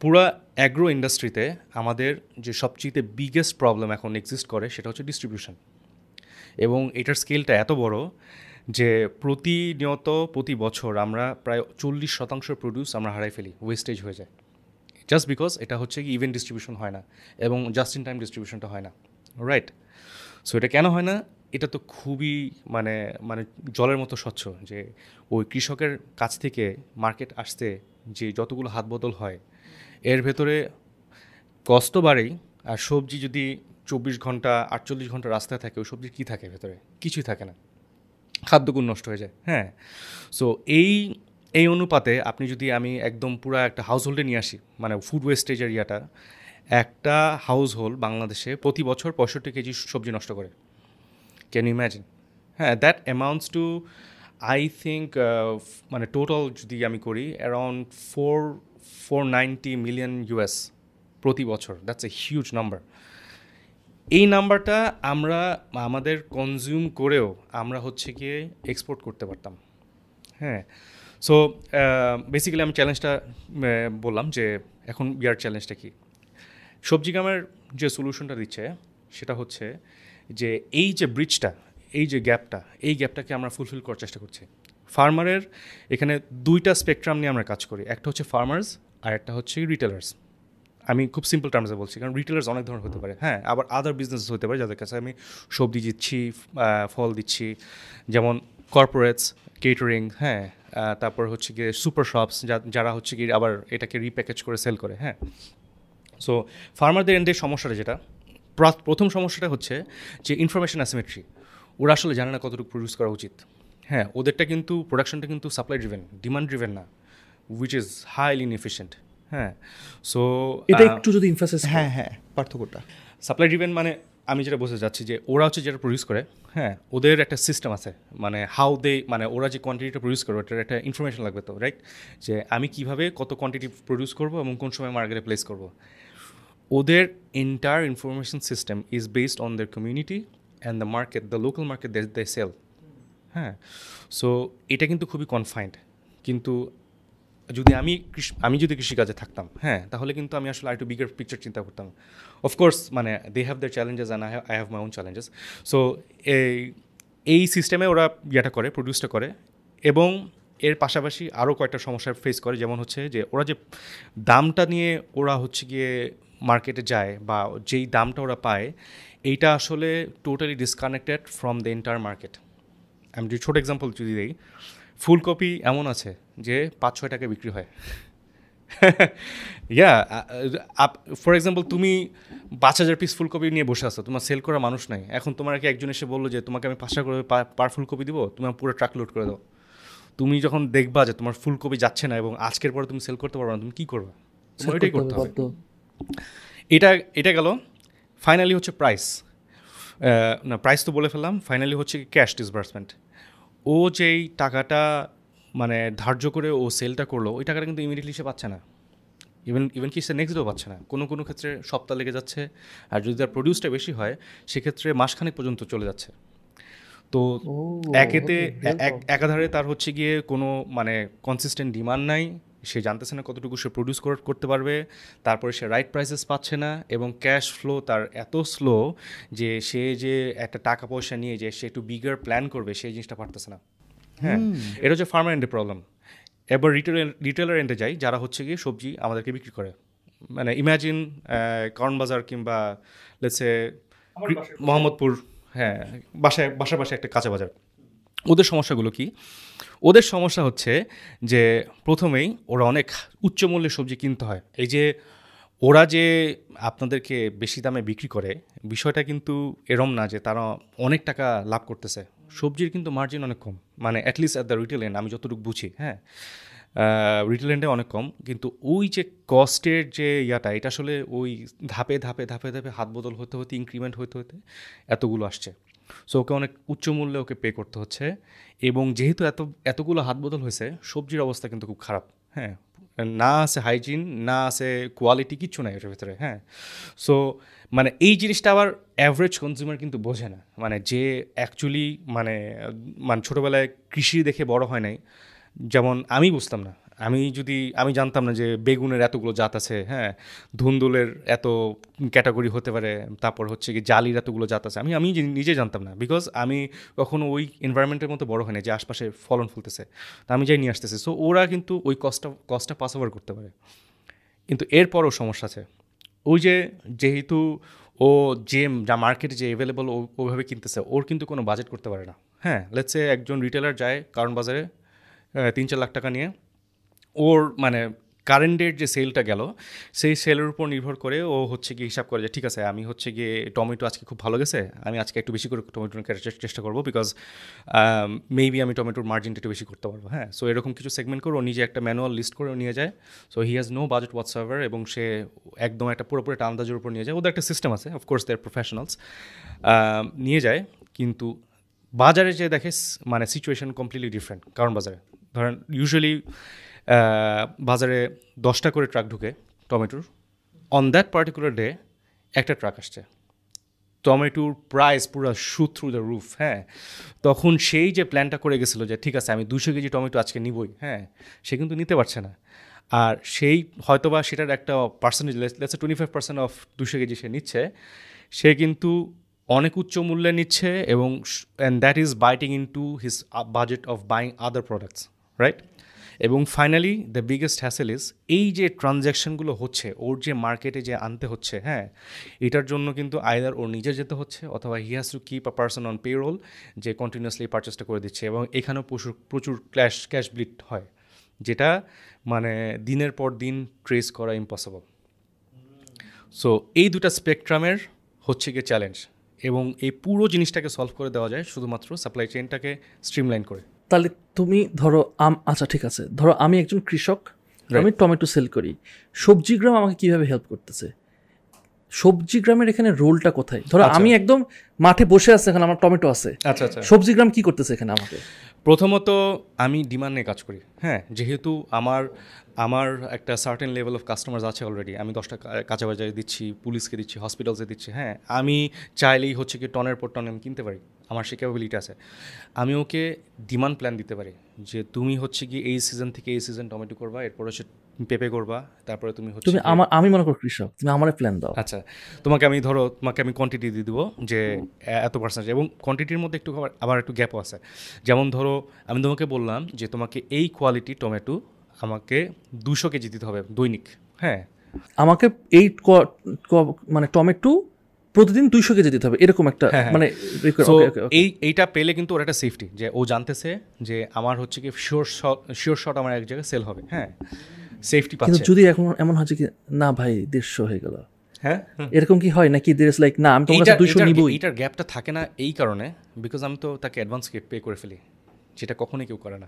পুরা অ্যাগ্রো ইন্ডাস্ট্রিতে আমাদের যে সবচেয়ে বিগেস্ট প্রবলেম এখন এক্সিস্ট করে সেটা হচ্ছে ডিস্ট্রিবিউশন এবং এটার স্কেলটা এত বড় যে প্রতিনিয়ত প্রতি বছর আমরা প্রায় চল্লিশ শতাংশ প্রডিউস আমরা হারাই ফেলি ওয়েস্টেজ হয়ে যায়। জাস্ট বিকজ এটা হচ্ছে কি ইভেন্ট ডিস্ট্রিবিউশন হয় না এবং জাস্ট ইন টাইম ডিস্ট্রিবিউশনটা হয় না রাইট সো এটা কেন হয় না? এটা তো খুবই মানে মানে জলের মতো স্বচ্ছ যে ওই কৃষকের কাছ থেকে মার্কেট আসতে যে যতগুলো হাত বদল হয়, এর ভেতরে কষ্ট বাড়েই আর সবজি যদি চব্বিশ ঘণ্টা, আটচল্লিশ ঘণ্টা রাস্তায় থাকে, ওই সবজি কী থাকে ভেতরে? কিছুই থাকে না। খাদ্যগুণ নষ্ট হয়ে যায় হ্যাঁ? সো এই এই অনুপাতে আপনি যদি আমি একদম পুরো একটা হাউস হোল্ডে নিয়ে আসি মানে ফুড ওয়েস্টেজ এরিয়াটা একটা হাউস হোল্ড বাংলাদেশে প্রতি বছর পঁয়ষট্টি কেজি সবজি নষ্ট করে। ক্যান ইউ ইম্যাজিন হ্যাঁ that amounts to I think মানে টোটাল যদি আমি করি around four four ninety million US প্রতি বছর। দ্যাটস এ হিউজ নাম্বার এই নাম্বারটা আমরা, আমাদের কনজিউম করেও আমরা হচ্ছে গিয়ে এক্সপোর্ট করতে পারতাম। হ্যাঁ সো বেসিক্যালি আমি চ্যালেঞ্জটা বললাম যে এখন ইয়ার চ্যালেঞ্জটা কি? সবজি গামের যে সলিউশনটা দিচ্ছে, সেটা হচ্ছে যে এই যে ব্রিজটা এই যে গ্যাপটা এই গ্যাপটাকে আমরা ফুলফিল করার চেষ্টা করছি। ফার্মারের এখানে দুইটা স্পেকট্রাম নিয়ে আমরা কাজ করি। একটা হচ্ছে ফার্মার্স আর একটা হচ্ছে রিটেলার্স আমি খুব সিম্পল টার্মসে বলছি, কারণ রিটেলার্স অনেক ধরনের হতে পারে। হ্যাঁ আবার আদার বিজনেস হতে পারে, যাদের কাছে আমি সবজি দিচ্ছি ফল দিচ্ছি, যেমন কর্পোরেটস কেটারিং হ্যাঁ তারপর হচ্ছে গিয়ে সুপার শপস যারা হচ্ছে গিয়ে আবার এটাকে রিপ্যাকেজ করে সেল করে হ্যাঁ। সো ফার্মারদের এন্ডের সমস্যাটা যেটা প্রথম সমস্যাটা হচ্ছে যে ইনফরমেশন অ্যাসিমেট্রি ওরা আসলে জানে না কতটুকু প্রডিউস করা উচিত। হ্যাঁ ওদেরটা কিন্তু প্রোডাকশনটা কিন্তু সাপ্লাই ড্রিভেন ডিমান্ড ড্রিভেন না উইচ ইজ হাইলি ইনএফিশিয়েন্ট হ্যাঁ সো এটা একটু যদি ইনফাসিস হ্যাঁ হ্যাঁ পার্থক্যটা। সাপ্লাই ড্রিভেন মানে আমি যেটা বলতে যাচ্ছি যে ওরা হচ্ছে যেটা প্রডিউস করে হ্যাঁ ওদের একটা সিস্টেম আছে মানে হাউ দে মানে ওরা যে কোয়ান্টিটিটা প্রডিউস করে ওটার একটা ইনফরমেশন লাগবে তো রাইট যে আমি কীভাবে কত কোয়ান্টিটি প্রডিউস করব এবং কোন সময় মার্কেটে প্লেস করব। ওদের entire information system is based on there community and the market the local market they sell হ্যাঁ? সো এটা কিন্তু খুবই কনফাইন্ড কিন্তু যদি আমি আমি যদি কৃষিকাজে থাকতাম হ্যাঁ তাহলে কিন্তু আমি আসলে আরেকটু বিগার পিকচার চিন্তা করতাম। অফকোর্স মানে they have the challenges and I I have my own challenges so এই এই সিস্টেমে ওরা ইয়েটা করে প্রডিউসটা করে এবং এর পাশাপাশি আরও কয়েকটা সমস্যা ফেস করে। যেমন হচ্ছে যে, ওরা যে দামটা নিয়ে ওরা হচ্ছে গিয়ে মার্কেটে যায় বা যেই দামটা ওরা পায় এইটা আসলে totally disconnected from the entire market আমি যদি ছোটো এক্সাম্পল যদি দিই ফুলকপি এমন আছে যে পাঁচ ছয় টাকা বিক্রি হয়। ইয়া আপ ফর এক্সাম্পল তুমি পাঁচ হাজার পিস ফুলকপি নিয়ে বসে আছো তোমার সেল করা মানুষ নাই। এখন তোমার কি একজন এসে বলল যে তোমাকে আমি পাঁচটা করে পার ফুলকপি দিব তুমি পুরো ট্রাক লোড করে দাও। তুমি যখন দেখবা যে তোমার ফুলকপি যাচ্ছে না এবং আজকের পরে তুমি সেল করতে পারবে না তুমি কী করবে? ওইটাই করতে হবে। এটা এটা গেল। ফাইনালি হচ্ছে প্রাইস না প্রাইস তো বলে ফেললাম। ফাইনালি হচ্ছে ক্যাশ ডিসবার্সমেন্ট ও যেই টাকাটা মানে ধার্য করে ও সেলটা করল ওই টাকাটা কিন্তু ইমিডিয়েটলি সে পাচ্ছে না। ইভেন ইভেন কি সে নেক্সট ডেও পাচ্ছে না। কোনো কোনো ক্ষেত্রে সপ্তাহ লেগে যাচ্ছে। আর যদি তার প্রডিউসটা বেশি হয় সেক্ষেত্রে মাসখানেক পর্যন্ত চলে যাচ্ছে। তো একেতে একাধারে তার হচ্ছে গিয়ে কোনো মানে কনসিস্টেন্ট ডিমান্ড নাই। সে জানতেছে না কতটুকু সে প্রডিউস করতে পারবে তারপরে সে রাইট প্রাইসেস পাচ্ছে না এবং ক্যাশ ফ্লো তার এত স্লো যে সে যে একটা টাকা পয়সা নিয়ে যে সে একটু বিগার প্ল্যান করবে সেই জিনিসটা পারতেছে না। হ্যাঁ এটা হচ্ছে ফার্মার এন্ডের প্রবলেম এবার রিটেল রিটেলার এন্ডে যাই যারা হচ্ছে গিয়ে সবজি আমাদেরকে বিক্রি করে। মানে ইম্যাজিন কর্ন বাজার কিংবা লেটসে মোহাম্মদপুর হ্যাঁ বাসায় বাসার বাসায় একটা কাঁচা বাজার। ওদের সমস্যাগুলো কি? ওদের সমস্যা হচ্ছে যে প্রথমেই ওরা অনেক উচ্চ মূল্যের সবজি কিনতে হয়। এই যে ওরা যে আপনাদেরকে বেশি দামে বিক্রি করে, বিষয়টা কিন্তু এরম না যে তারা অনেক টাকা লাভ করতেছে। সবজির কিন্তু মার্জিন অনেক কম মানে at least at the retail end আমি যতটুকু বুঝি হ্যাঁ? রিটেল এন্ডে অনেক কম, কিন্তু ওই যে কস্টের যে ইয়াটা, এটা আসলে ওই ধাপে ধাপে ধাপে ধাপে হাত বদল হতে হতে ইনক্রিমেন্ট হতে হতে এতগুলো আসছে। সো ওকে অনেক উচ্চ মূল্যে ওকে পে করতে হচ্ছে। এবং যেহেতু এত, এতগুলো হাত বদল হয়েছে, সবজির অবস্থা কিন্তু খুব খারাপ। হ্যাঁ না আছে হাইজিন না আছে কোয়ালিটি কিচ্ছু নাই এটার ভেতরে হ্যাঁ। সো মানে এই জিনিসটা আবার অ্যাভারেজ কনজিউমার কিন্তু বোঝে না। মানে যে অ্যাকচুয়ালি মানে মানে ছোটোবেলায় কৃষি দেখে বড় হয় নাই, যেমন আমি বুঝতাম না। আমি যদি, আমি জানতাম না যে বেগুনের এতগুলো জাত আছে হ্যাঁ ধুন্দুলের এত ক্যাটাগরি হতে পারে, তারপর হচ্ছে কি জালির এতগুলো জাত আছে। আমি আমি নিজে জানতাম না বিকজ আমি কখনো ওই এনভায়রনমেন্টের মতো বড় হয় না যে আশপাশে ফলন ফুলতেছে। তা আমি যাই নিয়ে আসতেছি। সো ওরা কিন্তু ওই কস্টটা কস্টটা পাস ওভার করতে পারে। কিন্তু এরপরও সমস্যা আছে। ওই যে, যেহেতু ও যে, যা মার্কেটে যে অ্যাভেলেবল ওইভাবে কিনতেছে, ওর কিন্তু কোনো বাজেট করতে পারে না। হ্যাঁ লেটসে একজন রিটেলার যায় কারণ বাজারে তিন, চার লাখ টাকা নিয়ে ওর মানে কারেন্টের যে সেলটা গেল, সেই সেলের উপর নির্ভর করে ও হচ্ছে গিয়ে হিসাব করে যে, ঠিক আছে, আমি হচ্ছে গিয়ে টমেটো আজকে খুব ভালো গেছে, আমি আজকে একটু বেশি করে টমেটো কেটার চেষ্টা করব বিকজ মেবি আমি টমেটোর মার্জিনটা একটু বেশি করতে পারব। হ্যাঁ সো এরকম কিছু সেগমেন্ট করে ও নিজে একটা ম্যানুয়াল লিস্ট করে নিয়ে যায়। So he has no budget what's ever এবং সে একদম একটা পুরোপুরি একটা আন্দাজের উপর নিয়ে যায়। ওদের একটা সিস্টেম আছে অফকোর্স দেয়ার প্রফেশনালস নিয়ে যায়। কিন্তু বাজারে যে দেখে মানে সিচুয়েশন কমপ্লিটলি ডিফারেন্ট কারণ বাজারে। ধরেন ইউজুয়ালি বাজারে দশটা করে ট্রাক ঢুকে টমেটোর। অন দ্যাট পার্টিকুলার ডে একটা ট্রাক আসছে। টমেটোর প্রাইস পুরো শু থ্রু দ্য রুফ হ্যাঁ। তখন সেই যে প্ল্যানটা করে গেছিল যে, ঠিক আছে, আমি দুশো কেজি টমেটো আজকে নিবই হ্যাঁ সে কিন্তু নিতে পারছে না। আর সেই হয়তোবা সেটার একটা percentage let's twenty five percent of দুশো কেজি সে নিচ্ছে। সে কিন্তু অনেক উচ্চ মূল্যে নিচ্ছে এবং and that is biting into his budget of buying other products right এবং finally the biggest hassle is এই যে ট্রানজ্যাকশনগুলো হচ্ছে, ওর যে মার্কেটে যে আনতে হচ্ছে হ্যাঁ এটার জন্য কিন্তু আয়দার ওর নিজে যেতে হচ্ছে অথবা he has to keep a person on payroll যে কন্টিনিউসলি পারচেসটা করে দিচ্ছে এবং এখানেও প্রচুর প্রচুর ক্যাশ ক্যাশ ব্লিট হয়, যেটা মানে দিনের পর দিন ট্রেস করা ইম্পসিবল সো এই দুটা স্পেকট্রামের হচ্ছে গিয়ে চ্যালেঞ্জ এবং এই পুরো জিনিসটাকে সলভ করে দেওয়া যায় শুধুমাত্র সাপ্লাই চেইনটাকে স্ট্রিমলাইন করে। তাহলে তুমি ধরো আম আচ্ছা ঠিক আছে। ধরো আমি একজন কৃষক আমি টমেটো সেল করি। সবজি গ্রাম আমাকে কীভাবে হেল্প করতেছে? সবজি গ্রামের এখানে রোলটা কোথায়? ধরো আচ্ছা। আমি একদম মাঠে বসে আছে এখানে আমার টমেটো আছে। আচ্ছা আচ্ছা। সবজি গ্রাম কি করতেছে এখানে আমাকে? প্রথমত আমি ডিমান্ড নিয়ে কাজ করি। হ্যাঁ যেহেতু আমার আমার একটা সার্টেন লেভেল অফ কাস্টমার্স আছে অলরেডি আমি দশটা কাঁচা বাজারে দিচ্ছি পুলিশকে দিচ্ছি হসপিটালসে দিচ্ছি। হ্যাঁ আমি চাইলেই হচ্ছে কি টনের পর টন আমি কিনতে পারি। আমার সে ক্যাপাবিলিটি আছে। আমি ওকে ডিমান্ড প্ল্যান দিতে পারি যে তুমি হচ্ছে কি এই সিজন থেকে এই সিজন টমেটো করবা এরপর হচ্ছে পেঁপে করবা তারপরে তুমি হচ্ছে তুমি আমার আমি মনে করি কৃষক তুমি আমার প্ল্যান দাও। আচ্ছা তোমাকে আমি ধরো তোমাকে আমি কোয়ান্টিটি দিয়ে দিব যে এত পার্সেন্টেজ এবং কোয়ান্টিটির মধ্যে একটু আবার- একটু গ্যাপও আছে। যেমন ধরো আমি তোমাকে বললাম যে তোমাকে এই কোয়ালিটি টমেটো আমাকে দুশো কেজি দিতে হবে দৈনিক হ্যাঁ। আমাকে এই মানে টমেটো প্রতিদিন দুইশো কেজি দিতে হবে এরকম একটা হ্যাঁ, হ্যাঁ। মানে. এই এইটা পেলে কিন্তু ওর একটা সেফটি যে ও জানতেছে যে আমার হচ্ছে কি শিওর শট শিওর শট আমার এক জায়গায় সেল হবে হ্যাঁ। সেফটি পাচ্ছে। যদি এখন এমন হয় যে কি না ভাই দেড়শো হয়ে গেল। হ্যাঁ? এরকম কি হয় নাকি দের লাইক না আমি তোমার কাছে নিবই? এইটার গ্যাপটা থাকে না এই কারণে বিকজ আমি তো তাকে অ্যাডভান্স পে করে ফেলি। যেটা কখনোই কেউ করে না।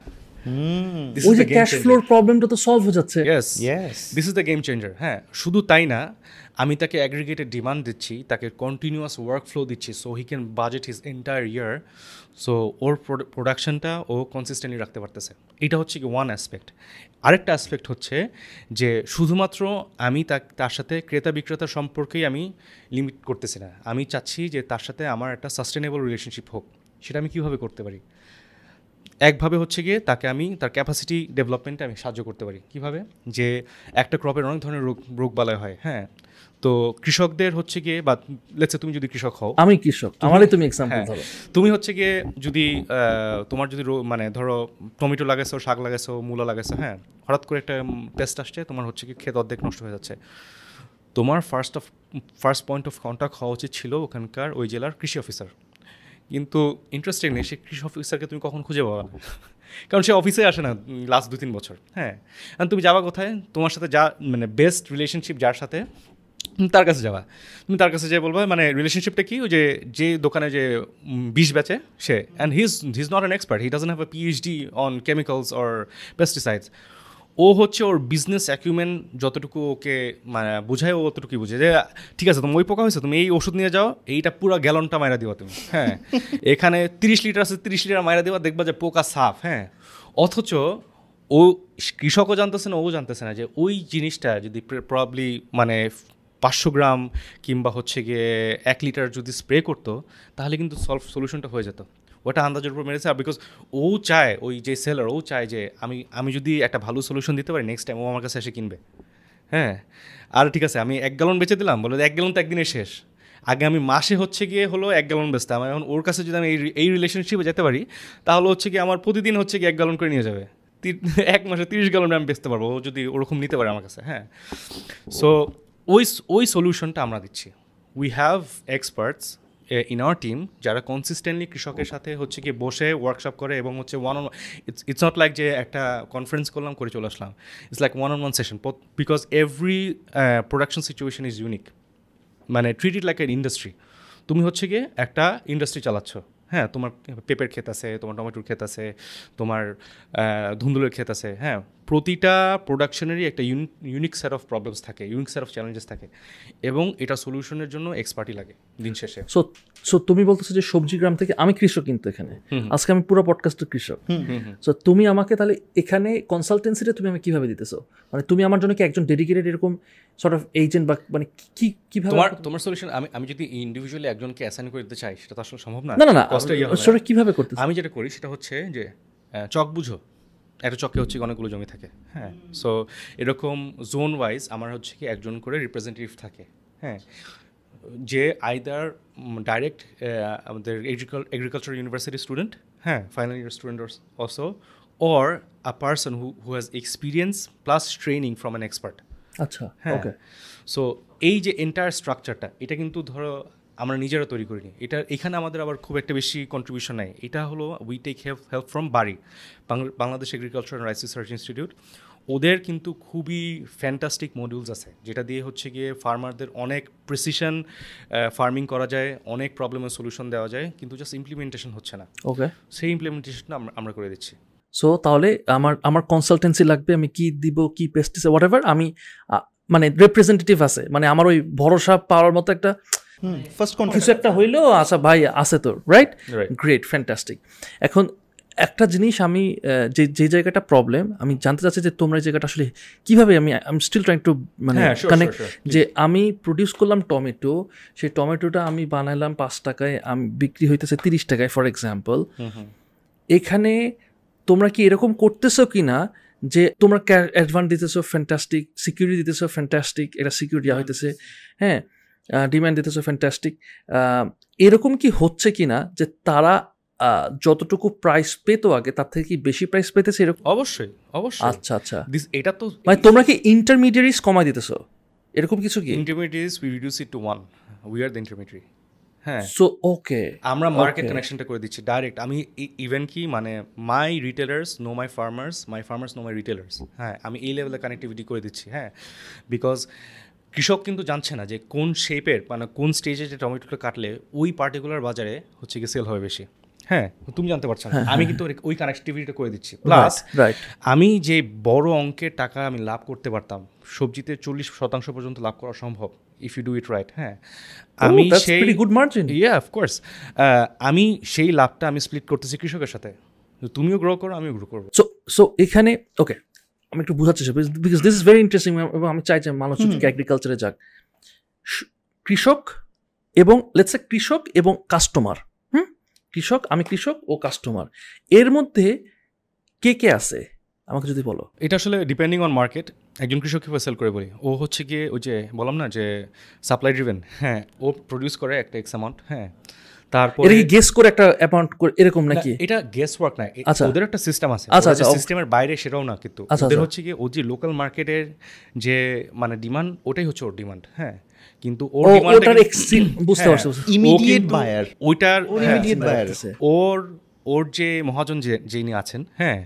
ওই যে ক্যাশ ফ্লোর প্রবলেমটা তো সলভ হয়ে যাচ্ছে। Yes. Yes. This is the game changer হ্যাঁ শুধু তাই না আমি তাকে অ্যাগ্রিগেটেড ডিমান্ড দিচ্ছি তাকে কন্টিনিউয়াস ওয়ার্ক ফ্লো দিচ্ছি so he can budget his entire year so ওর প্রোডাকশনটা ও কনসিস্টেন্টলি রাখতে পারতেছে। এটা হচ্ছে কি ওয়ান অ্যাসপেক্ট আরেকটা অ্যাসপেক্ট হচ্ছে যে শুধুমাত্র আমি তা- তার সাথে ক্রেতা বিক্রেতা সম্পর্কেই আমি লিমিট করতেছি না। আমি চাচ্ছি যে তার সাথে আমার একটা সাস্টেনেবল রিলেশনশিপ হোক। সেটা আমি কীভাবে করতে পারি? একভাবে হচ্ছে গিয়ে তাকে আমি তার ক্যাপাসিটি ডেভেলপমেন্টে আমি সাহায্য করতে পারি। কীভাবে? যে একটা ক্রপের অনেক ধরনের রোগ রোগবালয় হয় হ্যাঁ? তো কৃষকদের হচ্ছে গিয়ে বা লেটসে তুমি যদি কৃষক হও। আমি কৃষক আমারই তুমি এক্সাম্পল হ্যাঁ, ধরো। তুমি হচ্ছে গিয়ে যদি তোমার যদি মানে ধরো টমেটো লাগাইছো শাক লাগাইছো মূলা লাগাইছো হ্যাঁ? হঠাৎ করে একটা পেস্ট আসছে তোমার হচ্ছে কি ক্ষেত অর্ধেক নষ্ট হয়ে যাচ্ছে। তোমার first of first point of contact হওয়া উচিত ছিল ওখানকার ওই জেলার কৃষি অফিসার কিন্তু ইন্টারেস্টিং নেই সে কৃষি অফিসারকে তুমি কখন খুঁজে পাবা? না কারণ সে অফিসে আসে না লাস্ট দু তিন বছর। হ্যাঁ। আর তুমি যাবা কোথায়? তোমার সাথে যা মানে বেস্ট রিলেশনশিপ যার সাথে তার কাছে যাবা। তুমি তার কাছে যে বলবা মানে রিলেশনশিপটা কি? যে যে দোকানে যে বিষ বেচে সে and his he is not an expert he doesn't have a PhD on chemicals or pesticides ও হচ্ছে ওর বিজনেস অ্যাকিউমেন্ট যতটুকু ওকে মানে বোঝায় ও অতটুকুই বুঝে। যে ঠিক আছে তুমি ওই পোকা হয়েছে তুমি এই ওষুধ নিয়ে যাও এইটা পুরো গ্যালনটা মাইরা দিবা তুমি। হ্যাঁ। এখানে তিরিশ লিটার আছে তিরিশ লিটার মাইরা দিবা দেখবা যে পোকা সাফ হ্যাঁ। অথচ ও কৃষকও জানতেছে না ও জানতেছে না যে ওই জিনিসটা যদি প্রবলি মানে পাঁচশো গ্রাম কিংবা হচ্ছে গিয়ে এক লিটার যদি স্প্রে করতো তাহলে কিন্তু সলভ সলিউশনটা হয়ে যেত। ওটা আন্দাজের উপর মেরেছে। বিকজ ও চায়, ওই যে সেলার ও চায় যে আমি আমি যদি একটা ভালো সলিউশন দিতে পারি নেক্সট টাইম ও আমার কাছে এসে কিনবে। হ্যাঁ? আর ঠিক আছে, আমি এক গ্যালন বেচে দিলাম, বলে এক গ্যালন তো একদিনে শেষ। আগে আমি মাসে হচ্ছে গিয়ে হলো এক গ্যালন বেচতাম। এখন ওর কাছে যদি আমি এই এই রিলেশনশিপে যেতে পারি, তাহলে হচ্ছে কি আমার প্রতিদিন হচ্ছে কি এক গ্যালন করে নিয়ে যাবে। এক মাসে তিরিশ গ্যালন আমি বেচতে পারব, ও যদি ওরকম নিতে পারে আমার কাছে হ্যাঁ? সো ওই ওই সলিউশনটা আমরা দিচ্ছি। We have experts in our team যারা কনসিস্টেন্টলি কৃষকের সাথে হচ্ছে কি বসে ওয়ার্কশপ করে এবং হচ্ছে one on it's it's not like যে একটা কনফারেন্স করলাম, করে চলে আসলাম। It's like one on one session because every production situation is unique মানে treat it like an industry তুমি হচ্ছে গিয়ে একটা ইন্ডাস্ট্রি চালাচ্ছ। হ্যাঁ তোমার পেঁপের ক্ষেত আছে, তোমার টমেটোর ক্ষেত আছে, তোমার ধুন্দুলের ক্ষেত আছে হ্যাঁ। প্রতিটা প্রোডাকশনেরই একটা ইউনিক সেট অফ প্রবলেমস থাকে ইউনিক সেট অফ চ্যালেঞ্জেস থাকে এবং এটা সলিউশনের জন্য এক্সপার্টি লাগে দিন শেষে। সো সো তুমি বলতেছো যে সবজি গ্রাম থেকে আমি কৃষক কিন্তু এখানে। আজকে আমি পুরো পডকাস্ট কৃষক। সো তুমি আমাকে তাহলে এখানে কনসালটেন্সিটা তুমি আমাকে কীভাবে দিতেছো? মানে তুমি আমার জন্য কি একজন ডেডিকেটেড এরকম সর্ট অফ এজেন্ট বা মানে কি কীভাবে তোমার তোমার সলিউশন আমি আমি যদি ইন্ডিভিজুয়ালি একজনকে অ্যাসাইন করে দিতে চাই সেটা তো আসলে সম্ভব না। না না কষ্ট ইয়ে সেটা কীভাবে করতেছো? আমি যেটা করি সেটা হচ্ছে যে চক বুঝো একটা চকে হচ্ছে অনেকগুলো জমি থাকে। হ্যাঁ সো এরকম জোন ওয়াইজ আমার হচ্ছে কি একজন করে রিপ্রেজেন্টেটিভ থাকে। হ্যাঁ যে আইদার ডাইরেক্ট আমাদের এগ্রিকালচার ইউনিভার্সিটি স্টুডেন্ট হ্যাঁ final year student also or a person who who has experience plus training from an expert আচ্ছা হ্যাঁ সো এই যে এন্টায়ার স্ট্রাকচারটা এটা কিন্তু ধরো আমরা নিজেরা তৈরি করিনি এটা এখানে আমাদের আবার খুব একটা বেশি কন্ট্রিবিউশন নাই। এটা হলো we take help help from BARI Bangladesh agriculture and rice research institute ওদের কিন্তু খুবই ফ্যান্টাস্টিক মডিউলস আছে যেটা দিয়ে হচ্ছে গিয়ে ফার্মারদের অনেক প্রিসিশন ফার্মিং করা যায় অনেক প্রবলেমের সলিউশন দেওয়া যায় কিন্তু জাস্ট ইমপ্লিমেন্টেশন হচ্ছে না। ওকে সেই ইমপ্লিমেন্টেশনটা আমরা করে দিচ্ছি। সো তাহলে আমার আমার কনসালটেন্সি লাগবে আমি কি দিব কি পেস্টিসাইড হোয়াট এভার আমি মানে রিপ্রেজেন্টেটিভ আছে মানে আমার ওই ভরসা পাওয়ার মতো একটা ফার্স্ট কিছু একটা হইলেও আচ্ছা ভাই আছে তোর রাইট. গ্রেট ফ্যান্টাস্টিক এখন একটা জিনিস আমি যে যে জায়গাটা প্রবলেম আমি জানতে চাচ্ছি যে তোমরা এই জায়গাটা আসলে কীভাবে আমি I am still trying to মানে হ্যাঁ, কানেক্ট sure. যে আমি প্রডিউস করলাম টমেটো সেই টমেটোটা আমি বানাইলাম পাঁচ টাকায় আমি বিক্রি হইতেছে তিরিশ টাকায় ফর এক্সাম্পল এখানে তোমরা কি এরকম করতেছো কি না যে তোমরা অ্যাডভান্স দিতেছো ফ্যান্টাস্টিক সিকিউরিটি দিতেছো ফ্যান্টাস্টিক এটা সিকিউরিটি হইতেছে। হ্যাঁ ডিমান্ড দিতেছো ফ্যান্টাস্টিক এরকম কি হচ্ছে কি না যে তারা যতটুকু প্রাইস পেতো আগে তার থেকে কি বেশি প্রাইস পেতেছে এরকম? অবশ্যই অবশ্যই। আচ্ছা আচ্ছা। এটা তো মানে তোমরা কি ইন্টারমিডিয়ারিজ কমাই দিতেছো? এরকম কিছু কি? Intermediates we reduce it to one we are the intermediate হ্যাঁ। সো ওকে আমরা মার্কেট. কানেকশনটা করে দিচ্ছি ডাইরেক্ট আমি ইভেন কি মানে my retailers know my farmers my farmers know my retailers হ্যাঁ আমি এই লেভেলে কানেক্টিভিটি করে দিচ্ছি হ্যাঁ। বিকজ কৃষক কিন্তু জানছে না যে কোন শেপের মানে কোন স্টেজে যে টমেটোটা কাটলে ওই পার্টিকুলার বাজারে হচ্ছে গিয়ে সেল হবে বেশি। হ্যাঁ তুমি জানতে পারছ না। আমি কিন্তু ওই কানেক্টিভিটিটা করে দিচ্ছি। প্লাস আমি যে বড় অঙ্কের টাকা আমি লাভ করতে পারতাম সবজিতে চল্লিশ শতাংশ পর্যন্ত লাভ করা সম্ভব if you do it right হ্যাঁ। আমি Oh, সেই pretty good margin. ইয়া অফকোর্স আমি সেই লাভটা আমি স্প্লিট করতেছি কৃষকের সাথে। তুমিও গ্রো করো আমিও গ্রো করব। সো সো এখানে ওকে আমি একটু বোঝাতে চাই because this is very interesting এবং আমি চাই যে মানুষ এগ্রিকালচারে যাক। কৃষক এবং লেটস এ কৃষক এবং কাস্টমার হুম? কৃষক আমি কৃষক ও কাস্টমার এর মধ্যে কে কে আছে? আমাকে যদি বলো। এটা আসলে ডিপেন্ডিং অন মার্কেট একজন কৃষক কীভাবে সেল করে বলি? ও হচ্ছে গিয়ে ওই যে বললাম না যে সাপ্লাই ড্রিভেন হ্যাঁ ও প্রডিউস করে একটা এক্স অ্যামাউন্ট হ্যাঁ। তারপর এটা কি গেস করে একটা অ্যামাউন্ট এরকম নাকি এটা গেস ওয়ার্ক না আচ্ছা। ওদের একটা সিস্টেম আছে আচ্ছা, আচ্ছা, সিস্টেমের বাইরে সেটাও না কিন্তু আচ্ছা, ওদের আচ্ছা। হচ্ছে কি ও যে লোকাল মার্কেটের যে মানে ডিমান্ড ওটাই হচ্ছে ওর ডিমান্ড হ্যাঁ কিন্তু ওর ডিমান্ডটা এক্সিল বুঝতে পারছ ইমিডিয়েট বায়ার ওইটার হ্যাঁ, ইমিডিয়েট বায়ার আছে। ওর ওর যে মহাজন যে যিনি আছেন হ্যাঁ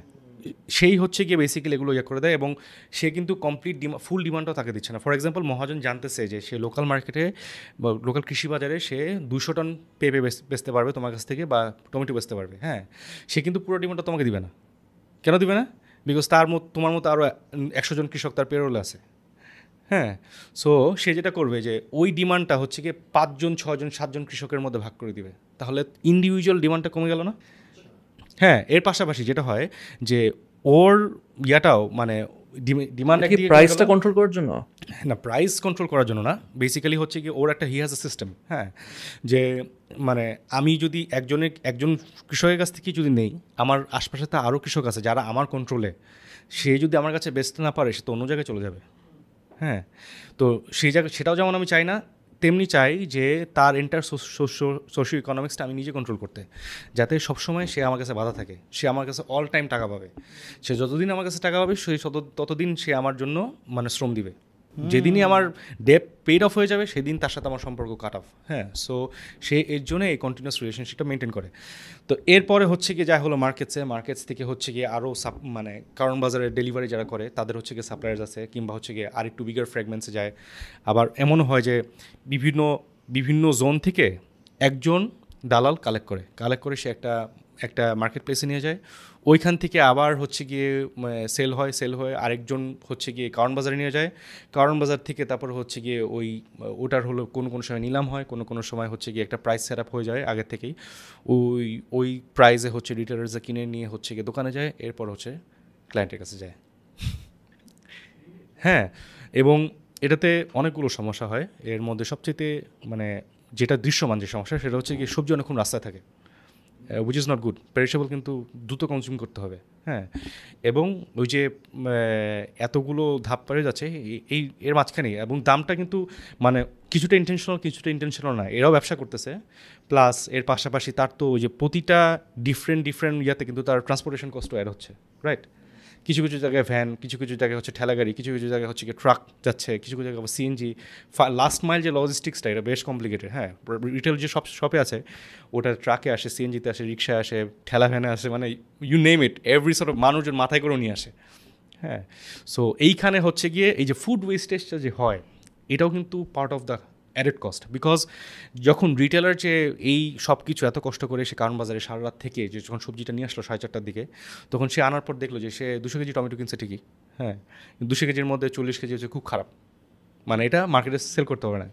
সেই হচ্ছে গিয়ে বেসিক্যালি এগুলো ইয়ে করে দেয় এবং সে কিন্তু কমপ্লিট ডিমা ফুল ডিমান্ডও তাকে দিচ্ছে না। ফর এক্সাম্পল মহাজন জানতেছে যে সে লোকাল মার্কেটে বা লোকাল কৃষি বাজারে সে দুশো টন পেঁপে বেচ- বেচতে পারবে তোমার কাছ থেকে বা টমেটো বেচতে পারবে হ্যাঁ? সে কিন্তু পুরো ডিমান্ডটা তোমাকে দিবে না। কেন দিবে না? বিকজ তার মতো, তোমার মতো আরও একশো জন কৃষক তার পেরোলে আছে। হ্যাঁ? সো সে যেটা করবে যে ওই ডিমান্ডটা হচ্ছে গিয়ে পাঁচজন ছজন সাতজন কৃষকের মধ্যে ভাগ করে দিবে। তাহলে ইন্ডিভিজুয়াল ডিমান্ডটা কমে গেল না? হ্যাঁ এর পাশাপাশি যেটা হয় যে ওর ইয়াটাও মানে ডিমান্ড কি প্রাইসটা কন্ট্রোল করার জন্য? না প্রাইস কন্ট্রোল করার জন্য না। বেসিক্যালি হচ্ছে কি ওর একটা হি হ্যাজ এ সিস্টেম হ্যাঁ। যে মানে আমি যদি একজনের একজন কৃষকের কাছ থেকে যদি নেই আমার আশপাশে তো আরও কৃষক আছে যারা আমার কন্ট্রোলে সে যদি আমার কাছে বেচতে না পারে সে তো অন্য জায়গায় চলে যাবে হ্যাঁ। তো সেই জায়গা সেটাও যেমন আমি চাই না তেমনি চাই যে তার এন্টার সোশিও ইকোনমিক্সটা আমি নিজে কন্ট্রোল করতে। যাতে সবসময় সে আমার কাছে বাধা থাকে, সে আমার কাছে অল টাইম টাকা পাবে। সে যতদিন আমার কাছে টাকা পাবে, সে ততদিন সে আমার জন্য মানে শ্রম দিবে। যেদিনই আমার ডেপ পেড অফ হয়ে যাবে, সেদিন তার সাথে আমার সম্পর্ক কাট অফ হ্যাঁ সো সে এর জন্য এই কন্টিনিউস রিলেশনশিপটা মেনটেন করে। তো এরপরে হচ্ছে কি যা হলো মার্কেটসে মার্কেটস থেকে হচ্ছে গিয়ে আরও সাপ মানে কারণ বাজারে ডেলিভারি যারা করে, তাদের হচ্ছে গিয়ে সাপ্লায়ার্স আছে, কিংবা হচ্ছে গিয়ে আর একটু বিগার ফ্র্যাগমেন্টসে যায়। আবার এমনও হয় যে বিভিন্ন বিভিন্ন জোন থেকে একজন দালাল কালেক্ট করে। কালেক্ট করে সে একটা একটা মার্কেট প্লেসে নিয়ে যায়। ওইখান থেকে আবার হচ্ছে গিয়ে সেল হয় সেল হয়ে আরেকজন হচ্ছে গিয়ে কারণ বাজারে নিয়ে যায়। কারণ বাজার থেকে তারপর হচ্ছে গিয়ে ওই, ওটার হলো কোনো কোনো সময় নিলাম হয়, কোনো কোনো সময় হচ্ছে গিয়ে একটা প্রাইস সেট হয়ে যায় আগের থেকেই। ওই ওই প্রাইসে হচ্ছে রিটেলার্সে কিনে নিয়ে হচ্ছে গিয়ে দোকানে যায়, এরপর হচ্ছে ক্লায়েন্টের কাছে যায়। হ্যাঁ এবং এটাতে অনেকগুলো সমস্যা হয়। এর মধ্যে সবচেয়ে মানে যেটা দৃশ্যমান যে সমস্যা, সেটা হচ্ছে কি সবজি অনেকক্ষণ রাস্তায় থাকে। Which is not good perishable কিন্তু দ্রুত কনজিউম করতে হবে। হ্যাঁ? এবং ওই যে এতগুলো ধাপ পড়ে যাচ্ছে, এই- এই, এর মাঝখানে। এবং দামটা কিন্তু মানে কিছুটা ইন্টেনশনাল কিছুটা ইন্টেনশনাল না। এরাও ব্যবসা করতেছে। প্লাস এর পাশাপাশি তার তো ওই যে প্রতিটা ডিফারেন্ট ডিফারেন্ট ইয়াতে কিন্তু তার ট্রান্সপোর্টেশন কস্ট অ্যাড হচ্ছে। রাইট কিছু কিছু জায়গায় ভ্যান কিছু কিছু জায়গায় হচ্ছে ঠেলা গাড়ি, কিছু কিছু জায়গায় হচ্ছে কি ট্রাক যাচ্ছে, কিছু কিছু জায়গায় সিএনজি লাস্ট মাইল যে লজিস্টিক্সটা এটা বেশ কমপ্লিকেটেড হ্যাঁ। রিটেল যে সব শপে আছে, ওটা ট্রাকে আসে সিএনজিতে আসে রিক্সায় আসে, ঠেলা ভ্যানে আসে মানে you name it every sort of মানুষজন মাথায় করেও নিয়ে আসে হ্যাঁ। সো এইখানে হচ্ছে গিয়ে এই যে ফুড ওয়েস্টেজটা যে হয়, এটাও কিন্তু part of the added cost because যখন রিটেলার যে এই সব কিছু এত কষ্ট করে সে কারণ বাজারে সারা রাত থেকে যে যখন সবজিটা নিয়ে আসলো সাড়ে চারটার দিকে, তখন সে আনার পর দেখল যে সে দুশো কেজি টমেটো কিনছে ঠিকই। হ্যাঁ দুশো কেজির মধ্যে চল্লিশ কেজি হচ্ছে খুব খারাপ। মানে এটা মার্কেটে সেল করতে পারে না।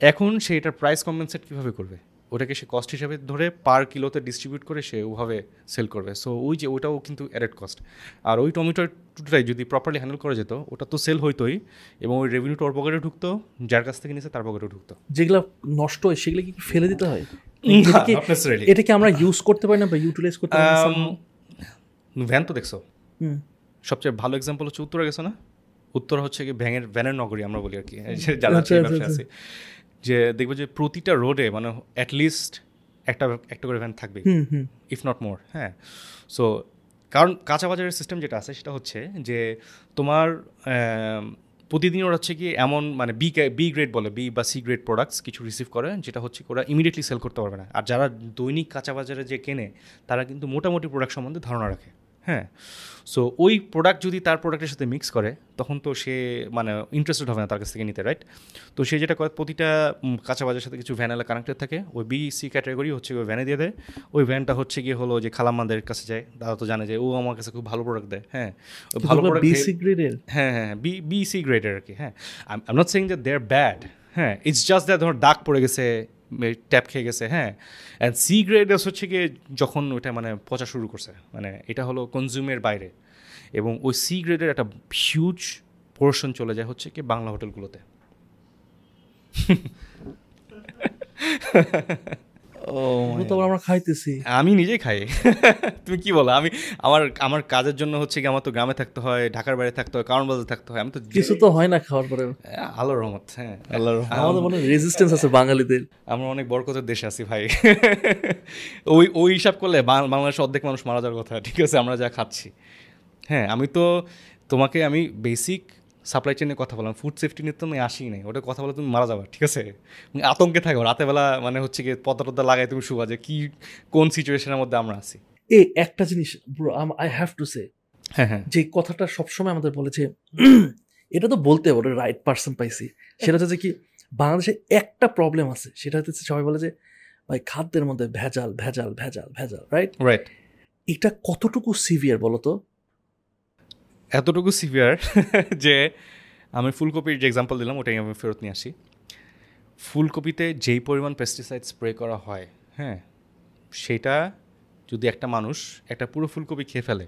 এখন সে এটার প্রাইস কম্পেনসেট কীভাবে করবে? ওটাকে সে কস্ট হিসাবে ধরে পার কিলোতে ডিস্ট্রিবিউট করে সে ওভাবে সেল করবে। সো ওই যে ওটাও কিন্তু অ্যাডেড কস্ট আর ওই টমেটোটাই যদি প্রপারলি হ্যান্ডেল করা যেত ওটা তো সেল হইতোই এবং ওই রেভিনিউটা ওর পকেটে ঢুকতো যার কাছ থেকে নিছে তার পকেটে ঢুকতো। যেগুলো নষ্ট হয় সেগুলো কি ফেলে দিতে হয়? এটা কি- আমরা ইউজ করতে পারি না বা ইউটিলাইজ করতে পারি ভ্যান তো দেখছ? সবচেয়ে ভালো এক্সাম্পল হচ্ছে উত্তরে গেছো না? উত্তর হচ্ছে কি ভ্যানের ভ্যানের নগরী আমরা বলি আর কি। যারা আচ্ছা। আছে। যে দেখব যে প্রতিটা রোডে মানে অ্যাটলিস্ট একটা একটা করে ভ্যান থাকবে ইফ নট মোর হ্যাঁ। সো কারণ কাঁচা বাজারের সিস্টেম যেটা আছে সেটা হচ্ছে যে তোমার প্রতিদিন ওরা হচ্ছে কি এমন মানে বি বি গ্রেড বলে বি বা সি গ্রেড প্রোডাক্টস কিছু রিসিভ করে যেটা হচ্ছে কি ওরা ইমিডিয়েটলি সেল করতে পারবে না। আর যারা দৈনিক কাঁচা বাজারে যে কেনে তারা কিন্তু মোটামুটি প্রোডাক্ট সম্বন্ধে ধারণা রাখে। হ্যাঁ সো ওই প্রোডাক্ট যদি তার প্রোডাক্টের সাথে মিক্স করে তখন তো সে মানে ইন্টারেস্টেড হবে না তার কাছ থেকে নিতে রাইট তো সে যেটা করে প্রতিটা কাঁচা বাজারের সাথে কিছু ভ্যানালা কানেক্টেড থাকে ওই বি সি ক্যাটাগরি হচ্ছে ওই ভ্যানে দিয়ে দেয়। ওই ভ্যানটা হচ্ছে গিয়ে হলো যে খালাম্মাদের কাছে যায় তারা তো জানে যে ও আমার কাছে খুব ভালো প্রোডাক্ট দেয় হ্যাঁ। ভালো প্রোডাক্ট বেসিক গ্রেডের হ্যাঁ হ্যাঁ বি বি সি গ্রেডের আর কি হ্যাঁ। I am not saying that they are bad হ্যাঁ ইটস জাস্ট দ্যাট ধর দাগ পড়ে গেছে ট্যাপ খেয়ে গেছে হ্যাঁ। অ্যান্ড সি গ্রেড হচ্ছে গিয়ে যখন ওটা মানে পচা শুরু করছে মানে এটা হলো কনজিউমের বাইরে। এবং ওই সি গ্রেডের একটা হিউজ পোর্শন চলে যায় হচ্ছে কি বাংলা হোটেলগুলোতে আমরা খাইতেছি। আমি নিজেই খাই। তুমি কি বলো? আমি আমার আমার কাজের জন্য হচ্ছে কি আমার তো গ্রামে থাকতে হয় ঢাকার বাইরে থাকতে হয় কারণ বাজারে থাকতে হয়। আমি তো কিছু তো হয় না খাওয়ার পরে। আল্লাহ রহমত হ্যাঁ। আল্লাহর আমাদের মনে রেজিস্ট্যান্স আছে বাঙালিদের। আমরা অনেক বরকতের দেশে আছি ভাই। ওই ওই হিসাব করলে বাংলাদেশের অর্ধেক মানুষ মারা যাওয়ার কথা। ঠিক আছে আমরা যা খাচ্ছি। হ্যাঁ আমি তো তোমাকে আমি বেসিক সাপ্লাই চেনে কথা বললাম ফুড সেফটি নিয়ে তো আমি আসি নাই ওটা কথা বলে তুমি মারা যাবা ঠিক আছে? তুমি আতঙ্কে থাকো রাতেবেলা মানে হচ্ছে কি পদ্মা টদ্দা লাগাই তুমি শুভা যে কি কোন সিচুয়েশনের মধ্যে আমরা আছি। এই একটা জিনিস bro I have to say হ্যাঁ হ্যাঁ। যে কথাটা সবসময় আমাদের বলে যে এটা তো বলতে হবে রাইট পার্সন পাইছি। সেটা হচ্ছে যে কি বাংলাদেশে একটা প্রবলেম আছে সেটা হচ্ছে সবাই বলে যে ভাই খাদ্যের মধ্যে ভেজাল ভেজাল ভেজাল ভেজাল রাইট রাইট এটা কতটুকু সিভিয়ার বলো তো এতটুকু সিভিয়ার যে আমি ফুলকপির যে এক্সাম্পল দিলাম ওটাই আমি ফেরত নিয়ে আসি। ফুলকপিতে যেই পরিমাণ পেস্টিসাইড স্প্রে করা হয় হ্যাঁ সেটা যদি একটা মানুষ একটা পুরো ফুলকপি খেয়ে ফেলে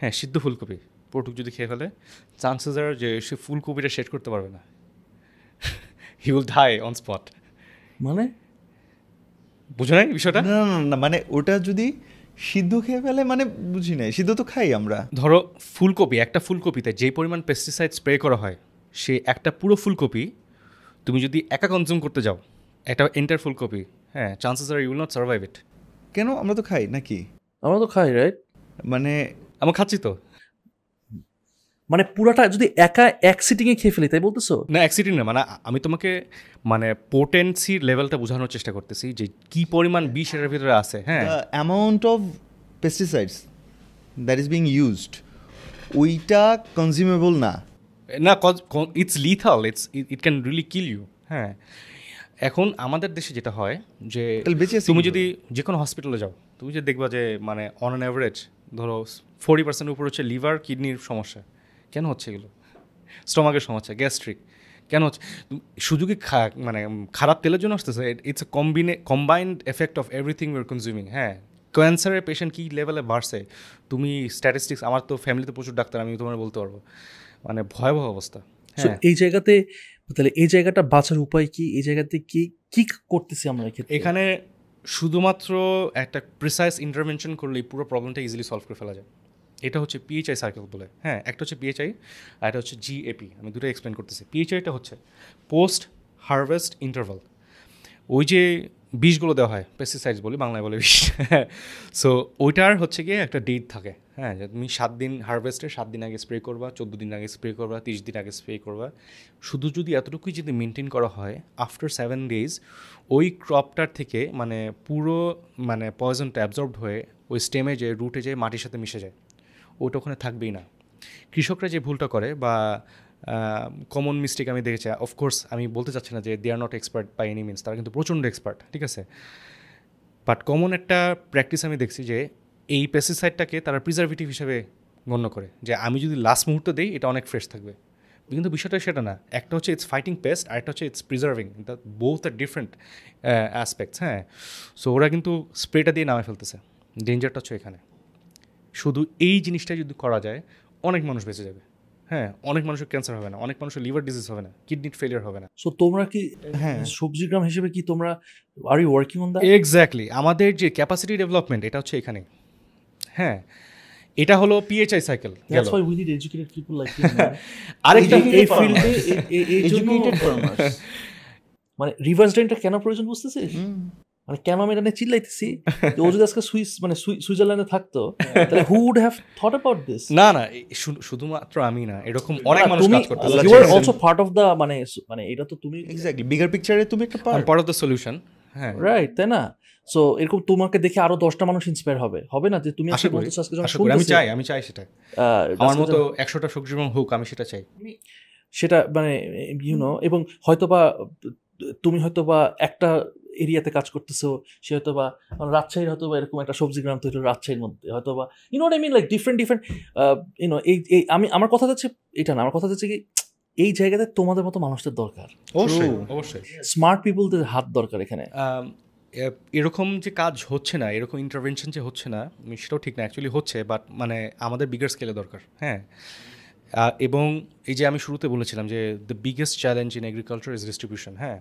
হ্যাঁ সিদ্ধ ফুলকপি পুরোটুক যদি খেয়ে ফেলে চান্সেস আর যে সে ফুলকপিটা শেষ করতে পারবে না। He will die on spot মানে? বুঝো নাই বিষয়টা? না না না মানে ওটা যদি সিদ্ধ খেয়ে ফেলে মানে বুঝি নাই। সিদ্ধ তো খাই আমরা। ধরো ফুলকপি একটা ফুলকপিতে যে পরিমাণ পেস্টিসাইড স্প্রে করা হয় সে একটা পুরো ফুলকপি তুমি যদি একা কনজিউম করতে যাও একটা এন্টার ফুলকপি হ্যাঁ chances R you'll not survive it কেন? আমরা তো খাই নাকি? আমরা তো খাই রাইট মানে আমরা খাচ্ছি তো। মানে পুরাটা যদি একা এক সিটিংয়ে খেয়ে ফেলি তাই বলতেছো? না এক সিটিং না মানে আমি তোমাকে মানে পোটেন্সির লেভেলটা বোঝানোর চেষ্টা করতেছি যে কি পরিমাণ বিষ এটার ভিতরে আছে হ্যাঁ? Amount of pesticides that is being used ওইটা কনজিউমেবল না। না it's lethal it's it can really kill you হ্যাঁ। এখন আমাদের দেশে যেটা হয় যে তুমি যদি যে কোনো হসপিটালে যাও তুমি যে দেখবা যে মানে অন অ্যান অ্যাভারেজ ধরো ফোর্টি পার্সেন্টের উপর হচ্ছে লিভার কিডনির সমস্যা। কেন হচ্ছে এগুলো? স্টমাকের সমস্যা গ্যাস্ট্রিক। কেন হচ্ছে? সুযোগে খা- মানে খারাপ তেলের জন্য আসতেছে? It's a combine combined effect of everything your consuming হ্যাঁ। ক্যান্সারের পেশেন্ট কী লেভেলে বাড়ছে? তুমি স্ট্যাটিস্টিক্স আমার তো ফ্যামিলিতে প্রচুর ডাক্তার আমি তোমার বলতে পারব। মানে ভয়াবহ অবস্থা হ্যাঁ। এই জায়গাতে তাহলে এই জায়গাটা বাঁচার উপায় কি? এই জায়গাতে কি কি করতেছি আমরা এখানে শুধুমাত্র একটা প্রিসাইজ ইন্টারভেনশন করলেই পুরো প্রবলেমটা ইজিলি সলভ করে ফেলা যায়। এটা হচ্ছে পিএইচআই সার্কেল বলে। হ্যাঁ একটা হচ্ছে পিএইচআই আর একটা হচ্ছে জিএপি আমি দুটো এক্সপ্লেন করতেছি। পিএইচআইটা হচ্ছে পোস্ট হারভেস্ট ইন্টারভাল ওই যে বিষগুলো দেওয়া হয় পেস্টিসাইডস বলি, বাংলায় বলে বিষ। সো ওইটার হচ্ছে গিয়ে একটা ডেট থাকে। হ্যাঁ তুমি সাত দিন হারভেস্টের সাত দিন আগে স্প্রে করবা, চোদ্দ দিন আগে স্প্রে করবা, তিরিশ দিন আগে স্প্রে করবা। শুধু যদি এতটুকুই যদি মেনটেন করা হয় আফটার সেভেন ডেজ ওই ক্রপটার থেকে মানে পুরো মানে পয়জনটা অ্যাবজর্বড হয়ে ওই স্টেমে যে রুটে যে মাটির সাথে মিশে যায়। ওটা ওখানে থাকবেই না। কৃষকরা যে ভুলটা করে বা কমন মিস্টেক আমি দেখেছি অফকোর্স আমি বলতে চাচ্ছি না যে they are not expert by any means তারা কিন্তু প্রচণ্ড এক্সপার্ট ঠিক আছে? বাট কমন একটা প্র্যাকটিস আমি দেখছি যে এই পেস্টিসাইডটাকে তারা প্রিজার্ভেটিভ হিসেবে গণ্য করে, যে আমি যদি লাস্ট মুহূর্তে দিই, এটা অনেক ফ্রেশ থাকবে। কিন্তু বিষয়টা সেটা না, একটা হচ্ছে ইটস ফাইটিং পেস্ট আর একটা হচ্ছে it's preserving the both are different aspects হ্যাঁ? সো ওরা কিন্তু স্প্রেটা দিয়ে নামে ফেলতেছে ডেঞ্জারটা হচ্ছে এখানে। শুধু এই জিনিসটা যদি করা যায় অনেক মানুষ বেঁচে যাবে। হ্যাঁ অনেক মানুষের ক্যান্সার হবে না অনেক মানুষের লিভার ডিজিজ হবে না কিডনির ফেলিয়ার হবে না। সো তোমরা কি হ্যাঁ। সবজি গ্রাম হিসেবে কি তোমরা are you working on that exactly আমাদের যে ক্যাপাসিটি ডেভেলপমেন্ট এটা হচ্ছে এখানে। হ্যাঁ এটা হলো PHI cycle that's why we need educated people like you আরেকটা এই- ফিল্ডে এডুকেটেড ফার্মার্স মানে রিভার্স ড্রেনটা কেন প্রয়োজন বুঝতেছিস? মানে কেন আমি এটা নিয়ে চিল্লাইতেছি? যে ও যদি আজকে সুইস মানে সুই- সুইজারল্যান্ডে থাকতো তাহলে who would have thought about this না না শুধুমাত্র আমি না এরকম অনেক মানুষ কাজ আল্লাহ you are also part of the মানে মানে এটা তো তুমি এক্স্যাক্টলি বিগার পিকচারে তুমি একটা part part of the solution হ্যাঁ। রাইট তাই না? সো এরকম তোমাকে দেখে আরও দশটা মানুষ ইন্সপায়ার হবে। হবে না যে তুমি আশা করি আমি চাই আমি চাই সেটা আমার মতো একশোটা সবজি এবং হোক আমি সেটা চাই। সেটা মানে ইউ নো এবং হয়তোবা তুমি হয়তোবা একটা এরিয়াতে কাজ করতেছো সে হয়তো বা রাজশাহীর হয়তো বা এরকম একটা সবজি গ্রাম তৈরি রাজশাহীর মধ্যে হয়তো বা you know I mean like different different you know এই এই আমি আমার কথা হচ্ছে এটা না আমার কথা হচ্ছে কি এই জায়গাতে তোমাদের মতো মানুষদের দরকার। অবশ্যই অবশ্যই। স্মার্ট পিপলদের হাত দরকার এখানে। এরকম যে কাজ হচ্ছে না এরকম ইন্টারভেনশন যে হচ্ছে না সেটাও ঠিক না অ্যাকচুয়ালি হচ্ছে বাট মানে আমাদের বিগার স্কেলে দরকার হ্যাঁ। এবং এই যে আমি শুরুতে বলেছিলাম যে the biggest challenge in agriculture is distribution হ্যাঁ।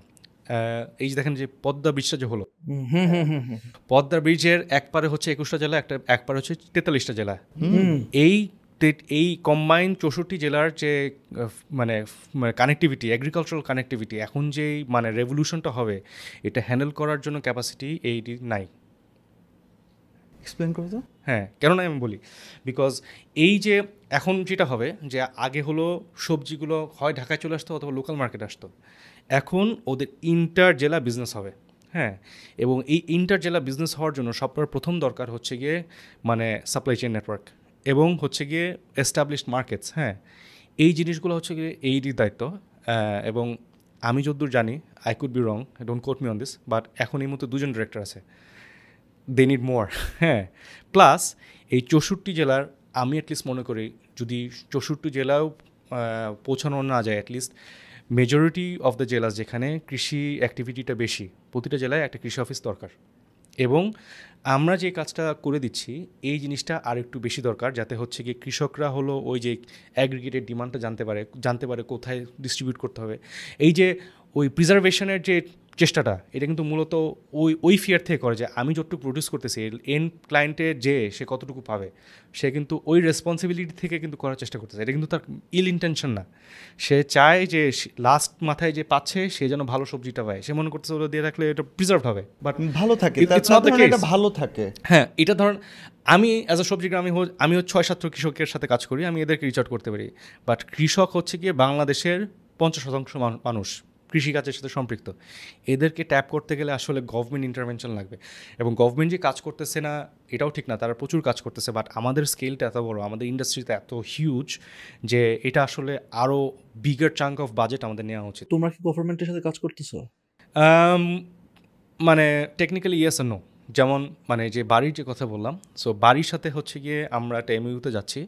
এই যে দেখেন যে পদ্মা ব্রিজটা যে হলো। পদ্মা ব্রিজের এক পারে হচ্ছে একুশটা জেলা একটা এক পারে হচ্ছে তেতাল্লিশটা জেলা। এই এই কম্বাইন চৌষট্টি জেলার যে মানে কানেক্টিভিটি এগ্রিকালচারাল কানেক্টিভিটি এখন যে মানে রেভলিউশনটা হবে এটা হ্যান্ডেল করার জন্য ক্যাপাসিটি এইটি নাই। এক্সপ্লেন করো তো? হ্যাঁ কেন না আমি বলি? বিকজ এই যে এখন যেটা হবে যে আগে হলো সবজিগুলো হয় ঢাকায় চলে আসতো অথবা লোকাল মার্কেট আসতো। এখন ওদের ইন্টার জেলা বিজনেস হবে হ্যাঁ? এবং এই ইন্টার জেলা বিজনেস হওয়ার জন্য সবটার প্রথম দরকার হচ্ছে গিয়ে মানে সাপ্লাই চেইন নেটওয়ার্ক এবং হচ্ছে গিয়ে এস্টাবলিশড মার্কেটস হ্যাঁ? এই জিনিসগুলো হচ্ছে গিয়ে এইরই দায়িত্ব এবং আমি যতদূর জানি I could be wrong don't quote me on this but এখন এই মতো দুজন ডিরেক্টর আছে। দে নিড মোর হ্যাঁ? প্লাস এই চৌষট্টি জেলার আমি অ্যাটলিস্ট মনে করি, যদি চৌষট্টি জেলাও পৌঁছানো না যায় at least majority of the jealous যেখানে কৃষি অ্যাক্টিভিটিটা বেশি, প্রতিটা জেলায় একটা কৃষি অফিস দরকার। এবং আমরা যে কাজটা করে দিচ্ছি, এই জিনিসটা আর একটু বেশি দরকার, যাতে হচ্ছে গিয়ে কৃষকরা হলো ওই যে অ্যাগ্রিগেটেড ডিমান্ডটা জানতে পারে জানতে পারে কোথায় ডিস্ট্রিবিউট করতে হবে। এই যে ওই প্রিজার্ভেশনের যে চেষ্টাটা এটা কিন্তু মূলত ওই ওই ফিয়ার থেকে করে যে আমি যতটুকু প্রডিউস করতেছি এন ক্লায়েন্টে যে সে কতটুকু পাবে সে কিন্তু ওই রেসপন্সিবিলিটি থেকে কিন্তু করার চেষ্টা করতেছে। এটা কিন্তু তার ইল ইন্টেনশন না। সে চায় যে লাস্ট মাথায় যে পাচ্ছে সে যেন ভালো সবজিটা পায়। সে মনে করতেছে ওটা দিয়ে রাখলে এটা প্রিজার্ভ হবে। বাট ভালো থাকে। এটা ভালো থাকে। হ্যাঁ এটা ধরেন আমি অ্যাজ আ সবজি গ্রামে হো আমিও ছয় সাত কৃষকের সাথে কাজ করি আমি এদেরকে রিচ আউট করতে পারি। বাট কৃষক হচ্ছে গিয়ে বাংলাদেশের পঞ্চাশ শতাংশ মানুষ। কৃষিকাজের সাথে সম্পৃক্ত। এদেরকে ট্যাপ করতে গেলে আসলে গভর্নমেন্ট ইন্টারভেনশন লাগবে। এবং গভর্নমেন্ট যে কাজ করতেছে না এটাও ঠিক না। তারা প্রচুর কাজ করতেছে বাট আমাদের স্কেলটা এত বড় আমাদের ইন্ডাস্ট্রিটা এত হিউজ যে এটা আসলে আরও বিগার চাঙ্ক অফ বাজেট আমাদের নেওয়া উচিত। তোমরা কি গভর্নমেন্টের সাথে কাজ করতেছো? মানে টেকনিক্যালি ইয়েস নো যেমন মানে যে বাড়ির যে কথা বললাম সো বাড়ির সাথে হচ্ছে গিয়ে আমরা একটা এমইউতে যাচ্ছি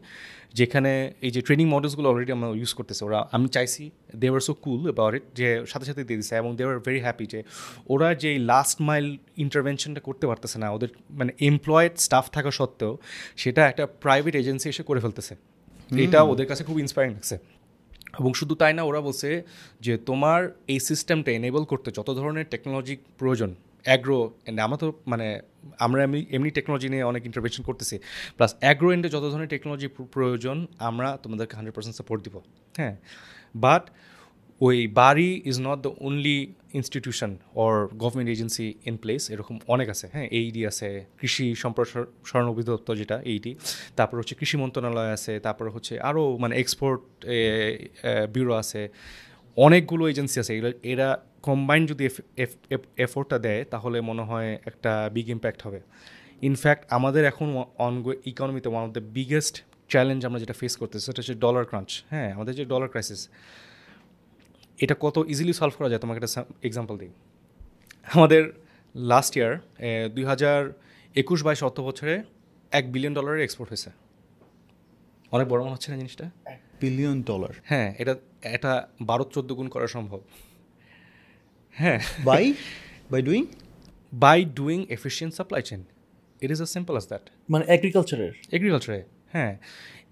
যেখানে এই যে ট্রেনিং মডেলসগুলো অলরেডি আমরা ইউজ করতেছে। ওরা আমি চাইছি they were so cool about it যে সাথে সাথে দিয়ে দিচ্ছে এবং দে ওয়ার ভেরি হ্যাপি যে ওরা যে লাস্ট মাইল ইন্টারভেনশনটা করতে পারতেছে না ওদের মানে এমপ্লয়েড স্টাফ থাকা সত্ত্বেও সেটা একটা প্রাইভেট এজেন্সি এসে করে ফেলতেছে। এটা ওদের কাছে খুব ইন্সপায়ারিং লাগছে। এবং শুধু তাই না ওরা বলছে যে তোমার এই সিস্টেমটা এনেবল করতে যত ধরনের টেকনোলজি প্রয়োজন অ্যাগ্রো আমরা তো মানে আমরা এমনি এমনি টেকনোলজি নিয়ে অনেক ইন্টারভেনশন করতেছি। প্লাস অ্যাগ্রো এন্ডে যত ধরনের টেকনোলজি প্রয়োজন, আমরা তোমাদেরকে হান্ড্রেড পার্সেন্ট সাপোর্ট দিব। হ্যাঁ? বাট ওই BARI is not the only institution or government agency in place এরকম অনেক আছে। হ্যাঁ এইডি আছে, কৃষি সম্প্রসারণ অধিদপ্তর যেটা এইডি তারপর হচ্ছে কৃষি মন্ত্রণালয় আছে, তারপর হচ্ছে আরও মানে এক্সপোর্ট ব্যুরো আছে। অনেকগুলো এজেন্সি আছে। এগুলো এরা কম্বাইন যদি এফোর্টটা দেয় তাহলে মনে হয় একটা বিগ ইম্প্যাক্ট হবে। ইনফ্যাক্ট আমাদের এখন on ইকোনমিতে one of the biggest challenge আমরা যেটা ফেস করতেছি সেটা হচ্ছে ডলার ক্রাঞ্চ হ্যাঁ আমাদের যে ডলার ক্রাইসিস এটা কত ইজিলি সলভ করা যায়? তোমাকে একটা এক্সাম্পল দিই। আমাদের লাস্ট ইয়ার দুই হাজার একুশ বাইশ অর্থ বছরে এক বিলিয়ন ডলারের এক্সপোর্ট হয়েছে। অনেক বড় মনে হচ্ছে না জিনিসটা? বিলিয়ন ডলার হ্যাঁ এটা এটা বারো চোদ্দ গুণ করা সম্ভব। হ্যাঁ। By by doing by doing efficient supply chain it is a simple as that মানে এগ্রিকালচারের এগ্রিকালচারে হ্যাঁ।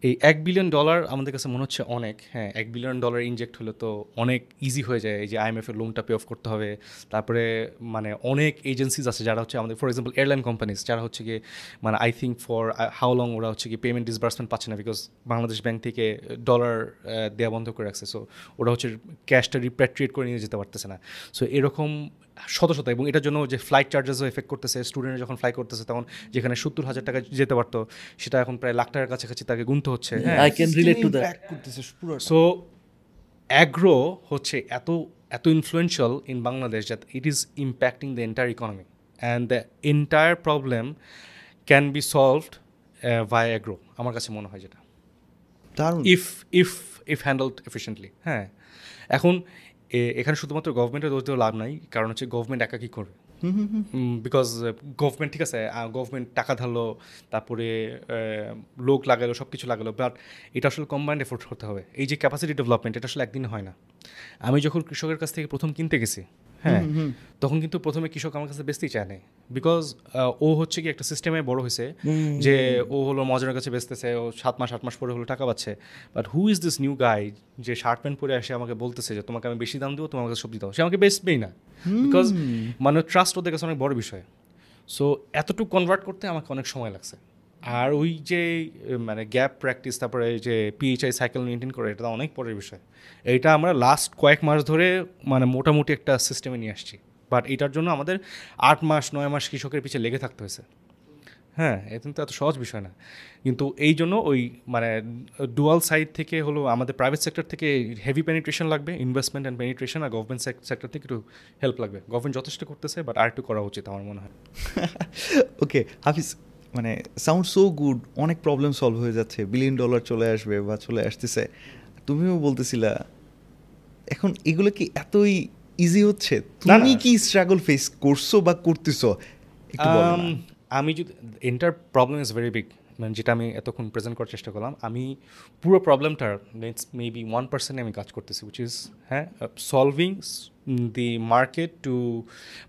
এই এক বিলিয়ন ডলার আমাদের কাছে মনে হচ্ছে অনেক। হ্যাঁ এক বিলিয়ন ডলার ইনজেক্ট হলে তো অনেক ইজি হয়ে যায়। এই যে আইএমএফের লোনটা পে অফ করতে হবে। তারপরে মানে অনেক এজেন্সিজ আছে যারা হচ্ছে আমাদের ফর এক্সাম্পল এয়ারলাইন কোম্পানিজ যারা হচ্ছে গিয়ে মানে I think for how long ওরা হচ্ছে কি পেমেন্ট ডিসবার্সমেন্ট পাচ্ছে না বিকজ বাংলাদেশ ব্যাংক থেকে ডলার দেওয়া বন্ধ করে রাখছে। সো ওরা হচ্ছে ক্যাশটা রিপ্যাট্রিয়েট করে নিয়ে যেতে পারতেছে না। সো এরকম শত শত এবং এটার জন্য যে ফ্লাইট চার্জেসও এফেক্ট করতেছে স্টুডেন্ট যখন ফ্লাই করতেছে তখন যেখানে সত্তর হাজার টাকা যেতে পারতো সেটা এখন প্রায় লাখ টাকার কাছাকাছি তাকে গুনতে হচ্ছে। I can relate to that করতেছে পুরো সো অ্যাগ্রো হচ্ছে এত এত influential in Bangladesh that it is impacting the entire economy and the entire problem can be solved ভাই অ্যাগ্রো আমার কাছে মনে হয় যেটা। If if if handled efficiently হ্যাঁ। এখন এখানে শুধুমাত্র গভর্নমেন্টের দোষ দেওয়া লাভ নাই কারণ হচ্ছে গভর্নমেন্ট একা কী করবে? বিকজ গভর্নমেন্ট ঠিক আছে গভর্নমেন্ট টাকা ধারলো তারপরে লোক লাগালো সব কিছু লাগালো বাট এটা আসলে কম্বাইন্ড এফোর্ট করতে হবে। এই যে ক্যাপাসিটি ডেভেলপমেন্ট এটা আসলে একদিন হয় না। আমি যখন কৃষকের কাছ থেকে প্রথম কিনতে গেছি হ্যাঁ। তখন কিন্তু প্রথমে কৃষক আমার কাছে বেচতেই চায় নাই। বিকজ ও হচ্ছে কি একটা সিস্টেমে বড় হয়েছে যে ও হলো মজনের কাছে বেচতেছে ও সাত মাস আট মাস পরে হলো টাকা পাচ্ছে। But who is this new guy যে শার্ট প্যান্ট পরে এসে আমাকে বলতেছে যে তোমাকে আমি বেশি দাম দেবো তোমার কাছে সবজি দাও সে আমাকে বেচবেই না। বিকজ মানে ট্রাস্ট ওদের কাছে অনেক বড় বিষয়। সো এতটুকু কনভার্ট করতে আমাকে অনেক সময় লাগছে। আর ওই যে মানে গ্যাপ প্র্যাকটিস তারপরে যে পিএইচআই সাইকেল মেনটেন করে, এটা অনেক পরের বিষয়। এইটা আমরা লাস্ট কয়েক মাস ধরে মানে মোটামুটি একটা সিস্টেমে নিয়ে আসছি। বাট এটার জন্য আমাদের আট মাস, নয় মাস কৃষকের পিছিয়ে লেগে থাকতে হয়েছে। হ্যাঁ এটা তো এত সহজ বিষয় না। কিন্তু এই জন্য ওই মানে ডুয়াল সাইড থেকে হলো আমাদের প্রাইভেট সেক্টর থেকে হেভি পেনিট্রেশন লাগবে ইনভেস্টমেন্ট অ্যান্ড পেনিট্রেশন আর গভর্নমেন্ট সেক্টর থেকে একটু হেল্প লাগবে। গভর্নমেন্ট যথেষ্ট করতেছে বাট আর একটু করা উচিত আমার মনে হয়। ওকে হাফিজ মানে সাউন্ড সো গুড অনেক প্রবলেম সলভ হয়ে যাচ্ছে বিলিয়ন ডলার চলে আসবে বা চলে আসতেছে। তুমিও বলতেছিলা এখন এগুলো কি এতই ইজি হচ্ছে? তুমি কি স্ট্রাগল ফেস করছ বা করতেছো। Um, আমি যদি entire problem is very big মানে যেটা আমি এতক্ষণ প্রেজেন্ট করার চেষ্টা করলাম। আমি পুরো প্রবলেমটার নেক্সট মেবি ওয়ান পার্সেন্টে আমি কাজ করতেছি উইচ ইজ হ্যাঁ solving the market to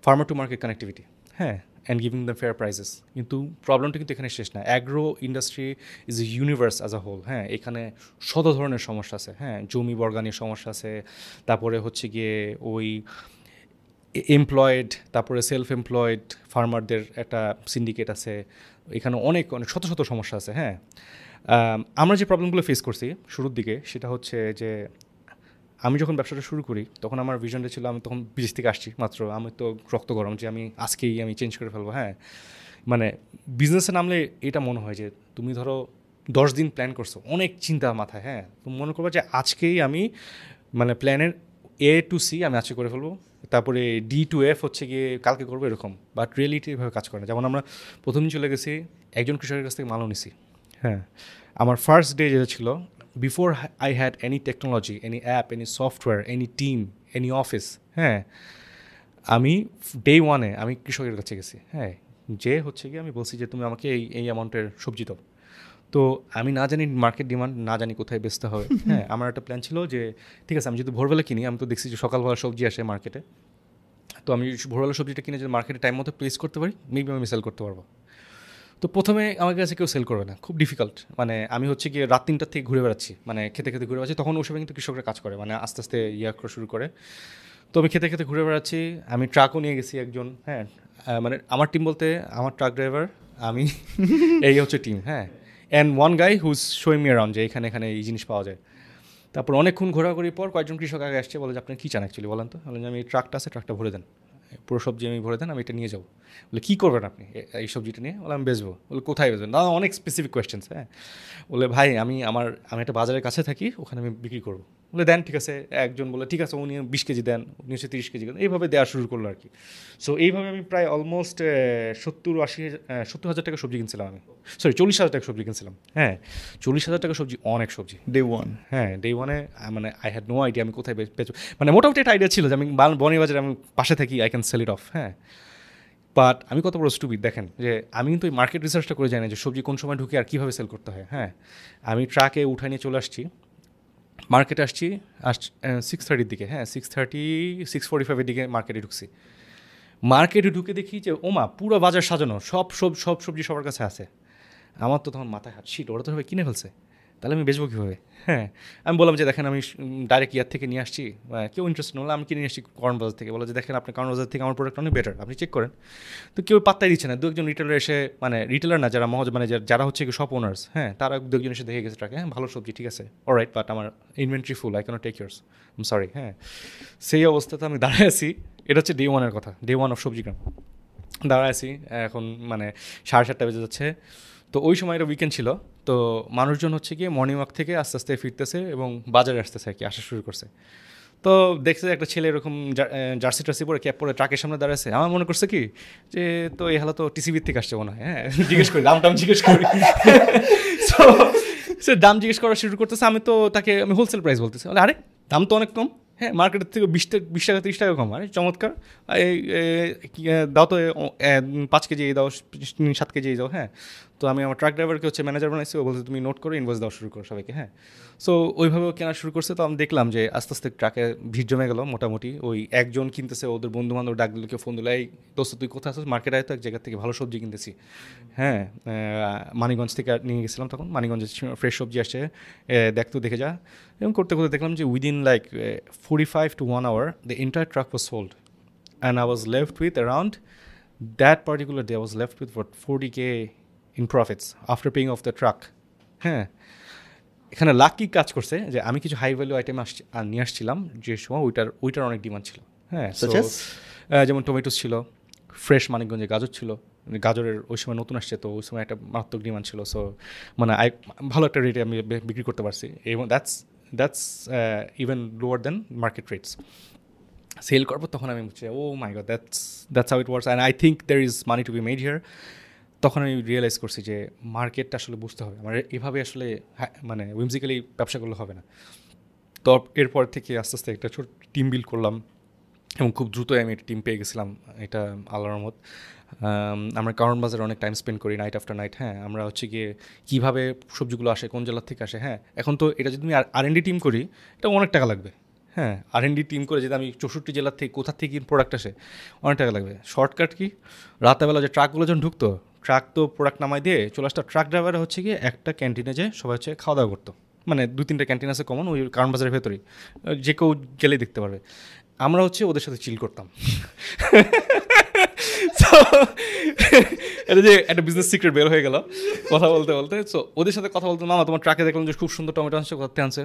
farmer to market connectivity হ্যাঁ। And giving the fair prices কিন্তু প্রবলেমটা কিন্তু এখানে শেষ না। Agro industry is a universe as a whole হ্যাঁ? এখানে শত ধরনের সমস্যা আছে হ্যাঁ? জমি বর্গানির সমস্যা আছে, তারপরে হচ্ছে গিয়ে ওই এমপ্লয়েড তারপরে সেলফ এমপ্লয়েড ফার্মারদের একটা সিন্ডিকেট আছে। এখানে অনেক অনেক, শত শত সমস্যা আছে হ্যাঁ? আমরা যে প্রবলেমগুলো ফেস করছি শুরুর দিকে, সেটা হচ্ছে যে আমি যখন ব্যবসাটা শুরু করি, তখন আমার ভিশনটা ছিল আমি তখন বিদেশ থেকে আসছি, মাত্র আমি তো রক্ত গরম যে আমি আজকেই আমি চেঞ্জ করে ফেলব হ্যাঁ। মানে বিজনেসে নামলে এটা মনে হয় যে তুমি ধরো দশ দিন প্ল্যান করছ, অনেক চিন্তা মাথায় হ্যাঁ। তুমি মনে করব যে আজকেই আমি মানে প্ল্যানের এ টু সি আমি আজকে করে ফেলব, তারপরে ডি টু এফ হচ্ছে গিয়ে কালকে করব এরকম বাট রিয়েলিটি এভাবে কাজ করে না। যেমন আমরা প্রথম চলে গেছি, একজন কৃষকের কাছ থেকে মালও নিছি হ্যাঁ। আমার ফার্স্ট ডে যেটা ছিল before I had any technology any app any software any team any office হ্যাঁ আমি ডে ওয়ানে আমি কৃষকের কাছে গেছি হ্যাঁ যে হচ্ছে গিয়ে আমি বলছি যে তুমি আমাকে এই এই অ্যামাউন্টের সবজি দাও। তো আমি না জানি মার্কেট ডিমান্ড না জানি কোথায় বেচতে হবে হ্যাঁ আমার একটা প্ল্যান ছিল যে ঠিক আছে আমি যদি ভোরবেলা কিনি আমি তো দেখছি যে সকালবেলা সবজি আসে মার্কেটে তো আমি ভোরবেলা সবজিটা কিনে যদি মার্কেটে টাইম মতো প্লেস করতে পারি মেবি আমি সেল করতে পারব। তো প্রথমে আমার কাছে কেউ সেল করবে না, খুব ডিফিকাল্ট মানে আমি হচ্ছে গিয়ে রাত তিনটার থেকে ঘুরে বেড়াচ্ছি মানে খেতে খেতে ঘুরে বেড়াচ্ছি, তখন সময় কিন্তু কৃষকরা কাজ করে মানে আস্তে আস্তে ইয়া করা শুরু করে। তো আমি খেতে খেতে ঘুরে বেড়াচ্ছি, আমি ট্রাকও নিয়ে গেছি একজন হ্যাঁ মানে আমার টিম বলতে আমার ট্রাক ড্রাইভার আমি, এই হচ্ছে টিম হ্যাঁ। And one guy who's showing me around যে এখানে এখানে এই জিনিস পাওয়া যায়। তারপর অনেকক্ষণ ঘোরাঘুরির পর কয়েকজন কৃষক আগে আসছে, বলে যে আপনি কী চান অ্যাকচুয়ালি বলেন তো। বলেন যে, আমি ট্রাকটা আছে ট্রাকটা ভরে দেন। পুরো সবজি আমি ভরে দেন, আমি এটা নিয়ে যাব। বলে, কী করবেন আপনি? এই সবজিটা নিয়ে? বলে, আমি বেচবো। বলে, কোথায় বেচবেন? না অনেক স্পেসিফিক কোয়েশ্চেন্স হ্যাঁ। বলে, ভাই, আমি আমার, আমি একটা বাজারের কাছে থাকি, ওখানে আমি বিক্রি করব। বলে দেন ঠিক আছে একজন বলে ঠিক আছে উনি বিশ কেজি দেন উনি হচ্ছে তিরিশ কেজি দেন। এইভাবে দেওয়া শুরু করল আর কি। সো এইভাবে আমি প্রায় অলমোস্ট সত্তর আশি সত্তর হাজার টাকা সবজি কিনছিলাম আমি। সরি চল্লিশ হাজার টাকা সবজি কিনছিলাম। হ্যাঁ চল্লিশ হাজার টাকা সবজি অনেক সবজি। ডে ওয়ান হ্যাঁ ডে ওয়ানে মানে আই হ্যাড নো আইডিয়া আমি কোথায় বেচবো মানে মোটামুটি একটা আইডিয়া ছিল যে আমি বান- বনিবাজারে আমি পাশে থাকি I can sell it off হ্যাঁ। বাট আমি কত বড় স্টুপিড দেখেন যে আমি কিন্তু এই মার্কেট রিসার্চটা করে জানি যে সবজি কোন সময় ঢুকে আর কীভাবে সেল করতে হয় হ্যাঁ। আমি ট্রাকে উঠাই নিয়ে চলে আসছি মার্কেটে আসছি, আস সিক্স থার্টির দিকে হ্যাঁ সিক্স থার্টি সিক্স ফোর্টি ফাইভের দিকে মার্কেটে ঢুকছি। মার্কেটে ঢুকে দেখি যে, ওমা, পুরো বাজার সাজানো, সব সব সব সবজি সবার কাছে আছে। আমার তো তখন মাথায় হাত শিট ওরা তো সবাই কিনে ফেলছে। তাহলে আমি বেচবো কীভাবে? হ্যাঁ আমি বললাম যে দেখেন আমি ডাইরেক্ট ইয়ার থেকে নিয়ে আসছি। কেউ ইন্টারেস্ট হলো আমি কিনে আসছি কর্ন বাজার থেকে। বলে যে দেখেন আপনি কর্ন বাজার থেকে আমার প্রোডাক্ট অনেক বেটার আপনি চেক করেন। তো কেউ পাত্তাই দিচ্ছে না। দু একজন রিটেলার এসে মানে রিটেলার না, যারা মহজ মানে যারা- যারা হচ্ছে কি শপ ওনার্স হ্যাঁ তারা দু একজন এসে দেখে গেছে ট্রাকে হ্যাঁ ভালো সবজি, ঠিক আছে অলরাইট বাট আমার inventory full I can't take yours sorry হ্যাঁ। সেই অবস্থাতে আমি দাঁড়ায় আছি। এটা হচ্ছে ডে ওয়ানের কথা ডে ওয়ান অফ সবজি গ্রাম দাঁড়ায় আছি, এখন মানে সাড়ে সাতটা বেজে যাচ্ছে। তো ওই সময় এটা উইকেন্ড ছিল। তো মানুষজন হচ্ছে গিয়ে মর্নিং ওয়াক থেকে আস্তে আস্তে ফিরতেছে এবং বাজারে আসতেছে আর কি আসা শুরু করছে। তো দেখছে একটা ছেলে এরকম জার্সি টার্সি পরে ক্যাপ পরে ট্রাকের সামনে দাঁড়াচ্ছে আমার মনে করছে কি যে তো এই হালা তো টিসিবির থেকে আসছে মনে হয়। হ্যাঁ জিজ্ঞেস করি দাম টাম জিজ্ঞেস করি। So, সে দাম জিজ্ঞেস করা শুরু করতেছে আমি তো তাকে আমি হোলসেল প্রাইস বলতেছি। বলে আরে দাম তো অনেক কম। হ্যাঁ মার্কেটের থেকে বিশ বিশ টাকা তিরিশ টাকা কম। আরে চমৎকার। কি, দাও তো পাঁচ কেজি এই দাও সাত কেজি দাও। হ্যাঁ তো আমি আমার ট্রাক ড্রাইভারকে হচ্ছে ম্যানেজার বানাইছি ও বলছে তুমি নোট করে ইনভয়েস দেওয়া শুরু করো সবাইকে হ্যাঁ। সো ওইভাবে ও কেনা শুরু করছে তো আমি দেখলাম যে আস্তে আস্তে ট্রাকে ভিড় জমে গেল মোটামুটি। ওই একজন কিনতেছে ওদের বন্ধু বান্ধব ডাক দিল কেউ ফোন দিল? এই দোস্ত তুই কোথায় আছিস? মার্কেটে আয় তো এক জায়গা থেকে ভালো সবজি কিনতেছি। হ্যাঁ আহ, মানিকগঞ্জ থেকে নিয়ে গেছিলাম তখন মানিকগঞ্জে ফ্রেশ সবজি আসছে। দেখ তো দেখে যা। এবং করতে করতে দেখলাম যে within like forty five to one hour the entire truck was sold and I was left with around that particular day was left with for forty k in profits after paying off the truck হ্যাঁ এখানে lucky কাজ করছে যে আমি কিছু high value item আসছি নিয়ে আসছিলাম যে সময় ওইটার ওইটার অনেক ডিমান্ড ছিল। হ্যাঁ যেমন টমেটোস ছিল ফ্রেশ মানিকগঞ্জে গাজর ছিল গাজরের ওই সময় নতুন আসছে তো ওই সময় একটা মারাত্মক ডিমান্ড ছিল। সো মানে আই ভালো একটা রেটে আমি বিক্রি করতে পারছি। এবং that's that's even lower than market rates sell করব তখন আমি বুঝছি ও my god that's that's how it works and I think there is money to be made here তখন আমি রিয়েলাইজ করছি যে মার্কেটটা আসলে বুঝতে হবে। আমার এভাবে আসলে মানে উইমজিক্যালি ব্যবসা করলে হবে না। তো এরপর থেকে আস্তে আস্তে একটা ছোট টিম বিল্ড করলাম এবং খুব দ্রুতই আমি একটা টিম পেয়ে গেছিলাম, এটা আল্লাহর রহমত। আমরা কারণ বাজারে অনেক টাইম স্পেন্ড করি নাইট আফটার নাইট হ্যাঁ। আমরা হচ্ছে গিয়ে কীভাবে সবজিগুলো আসে, কোন জেলার থেকে আসে হ্যাঁ। এখন তো এটা যদি আমি আর এন ডি টিম করি এটা অনেক টাকা লাগবে হ্যাঁ। আর এন ডি টিম করে যদি আমি চৌষট্টি জেলার থেকে কোথা থেকে প্রোডাক্ট আসে, অনেক টাকা লাগবে। Shortcut key? রাতেবেলা যে ট্রাকগুলো যখন ঢুকতো ট্রাক তো প্রোডাক্ট নামাই দিয়ে চলে আসতো ট্রাক ড্রাইভার হচ্ছে গিয়ে একটা ক্যান্টিনে যে সবাই হচ্ছে খাওয়া দাওয়া করতো। মানে দু তিনটা ক্যান্টিন আছে কমন ওই কারণ বাজারের ভেতরেই। যে কেউ গেলেই দেখতে পারবে। আমরা হচ্ছে ওদের সাথে চিল করতাম। এটা যে একটা বিজনেস সিক্রেট বের হয়ে গেল কথা বলতে বলতে। সো ওদের সাথে কথা বলতে মামা, তোমার ট্রাকে দেখলাম যে খুব সুন্দর টমেটো আনছে করতে আনছে?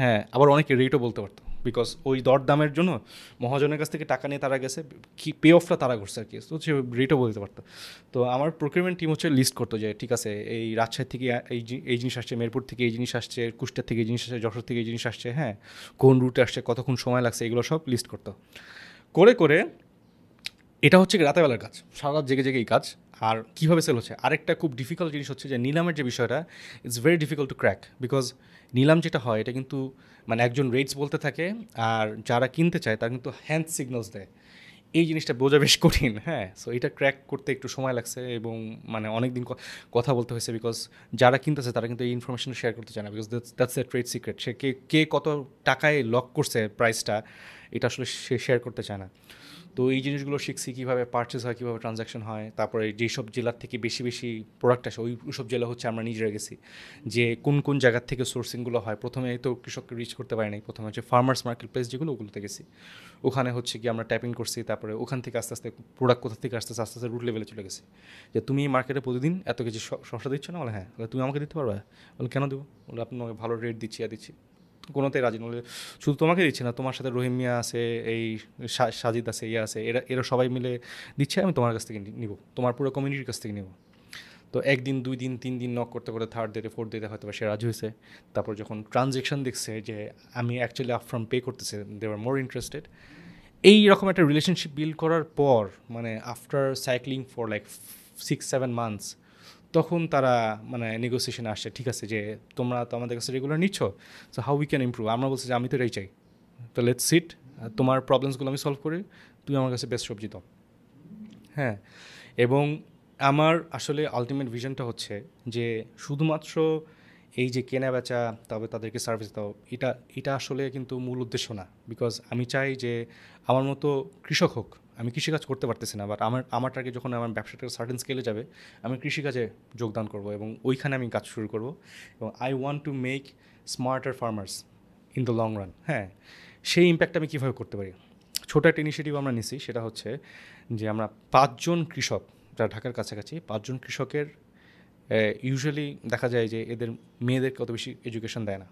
হ্যাঁ আবার অনেকে রেটও বলতে পারতো। বিকজ ওই দর দামের জন্য মহাজনের কাছ থেকে টাকা নিয়ে তারা গেছে, কি পে অফটা তারা করছে আর কি। তো সে রেটও বলতে পারতো। তো আমার প্রক্রিয়মেন্ট টিম হচ্ছে লিস্ট করতো যে, ঠিক আছে, এই রাজশাহী থেকে এই এই জিনিস আসছে, মেরপুর থেকে এই জিনিস আসছে কুষ্টার থেকে এই জিনিস আসছে, যশোর থেকে এই জিনিস আসছে হ্যাঁ কোন রুটে আসছে, কতক্ষণ সময় লাগছে, এগুলো সব লিস্ট করতো। করে করে এটা হচ্ছে রাতেবেলার কাজ। সারা জেগে জেগে এই কাজ। আর কীভাবে সেল হচ্ছে? আরেকটা খুব ডিফিকাল্ট জিনিস হচ্ছে যে নিলামের যে বিষয়টা it's very difficult to crack because নিলাম যেটা হয় এটা কিন্তু মানে একজন রেটস বলতে থাকে আর যারা কিনতে চায় তারা কিন্তু হ্যান্ড সিগনালস দেয়। এই জিনিসটা বোঝা বেশ কঠিন হ্যাঁ? সো এটা ক্র্যাক করতে একটু সময় লাগছে এবং মানে অনেক দিন কথা বলতে হয়েছে বিকজ যারা কিনতেছে তারা কিন্তু এই ইনফরমেশন শেয়ার করতে চায় না because that's a trade secret সে কে কে কত টাকায় লক করছে প্রাইসটা এটা আসলে সে শেয়ার করতে চায় না। তো এই জিনিসগুলো শিখছি কীভাবে পারচেস হয়, কীভাবে ট্রানজ্যাকশন হয়। তারপরে যেসব জেলার থেকে বেশি বেশি প্রোডাক্ট আসে, ওই সব জেলা হচ্ছে আমরা নিজেরা গেছি। যে কোন কোন জায়গার থেকে সোর্সিংগুলো হয়, প্রথমে তো কৃষককে রিচ করতে পারি নাই। প্রথমে হচ্ছে ফার্মার্স মার্কেট প্লেস যেগুলো, ওগুলোতে গেছি। ওখানে হচ্ছে কি আমরা ট্যাপিং করছি, তারপরে ওখান থেকে আস্তে আস্তে প্রোডাক্ট কোথা থেকে আস্তে আস্তে আস্তে আস্তে রুট লেভেলে চলে গেছি। যে তুমি এই মার্কেটে প্রতিদিন এত কিছু শসা দিচ্ছ না? বলে হ্যাঁ। তুমি আমাকে দিতে পারবে? বলে, কেন দেবো? বলে আপনি ভালো রেট দিচ্ছি আর দিচ্ছি। কোনোতেই রাজি নলে শুধু তোমাকে দিচ্ছে না, তোমার সাথে রহিম মিয়া আছে, এই সাজিদ আছে ইয়ে আছে, এরা এরা সবাই মিলে দিচ্ছে, আমি তোমার কাছ থেকে নিব। তোমার পুরো কমিউনিটির কাছ থেকে নিব। তো একদিন, দুই দিন, তিন দিন নক করতে করতে থার্ড ডেতে ফোর্থ ডেতে হয়তো সে রাজি হয়েছে। তারপর যখন ট্রানজেকশন দেখছে যে আমি অ্যাকচুয়ালি আপফ্রম পে করতেছে দে আর মোর ইন্টারেস্টেড এই রকম একটা রিলেশনশিপ বিল্ড করার পর মানে after cycling for like six seven months তখন তারা মানে নেগোসিয়েশনে আসছে, ঠিক আছে যে, তোমরা তো আমাদের কাছে রেগুলার নিচ্ছ so how we can improve আমরা বলছি যে, আমি তো এটাই চাই। তো লেট সিট তোমার প্রবলেমসগুলো আমি সলভ করি তুই আমার কাছে বেস্ট সবজি দাও। হ্যাঁ এবং আমার আসলে আলটিমেট ভিশনটা হচ্ছে যে, শুধুমাত্র এই যে কেনা বেচা তবে তাদেরকে সার্ভিস দাও, এটা এটা আসলে কিন্তু মূল উদ্দেশ্য না। বিকজ আমি চাই যে, আমার মতো কৃষক হোক আমি কৃষিকাজ করতে পারতেছি না বাট আমার আমার টার্গেট যখন আমার ব্যবসাটা সার্টেন স্কেলে যাবে, আমি কৃষিকাজে যোগদান করব এবং ওইখানে আমি কাজ শুরু করব। এবং I want to make smarter farmers in the long run হ্যাঁ সেই ইম্প্যাক্ট আমি কীভাবে করতে পারি? ছোটো একটা ইনিশিয়েটিভ আমরা নিছি, সেটা হচ্ছে যে আমরা পাঁচজন কৃষক, যারা ঢাকার কাছাকাছি, পাঁচজন কৃষকের ইউজুয়ালি দেখা যায় যে এদের মেয়েদেরকে অত বেশি এডুকেশন দেয় না।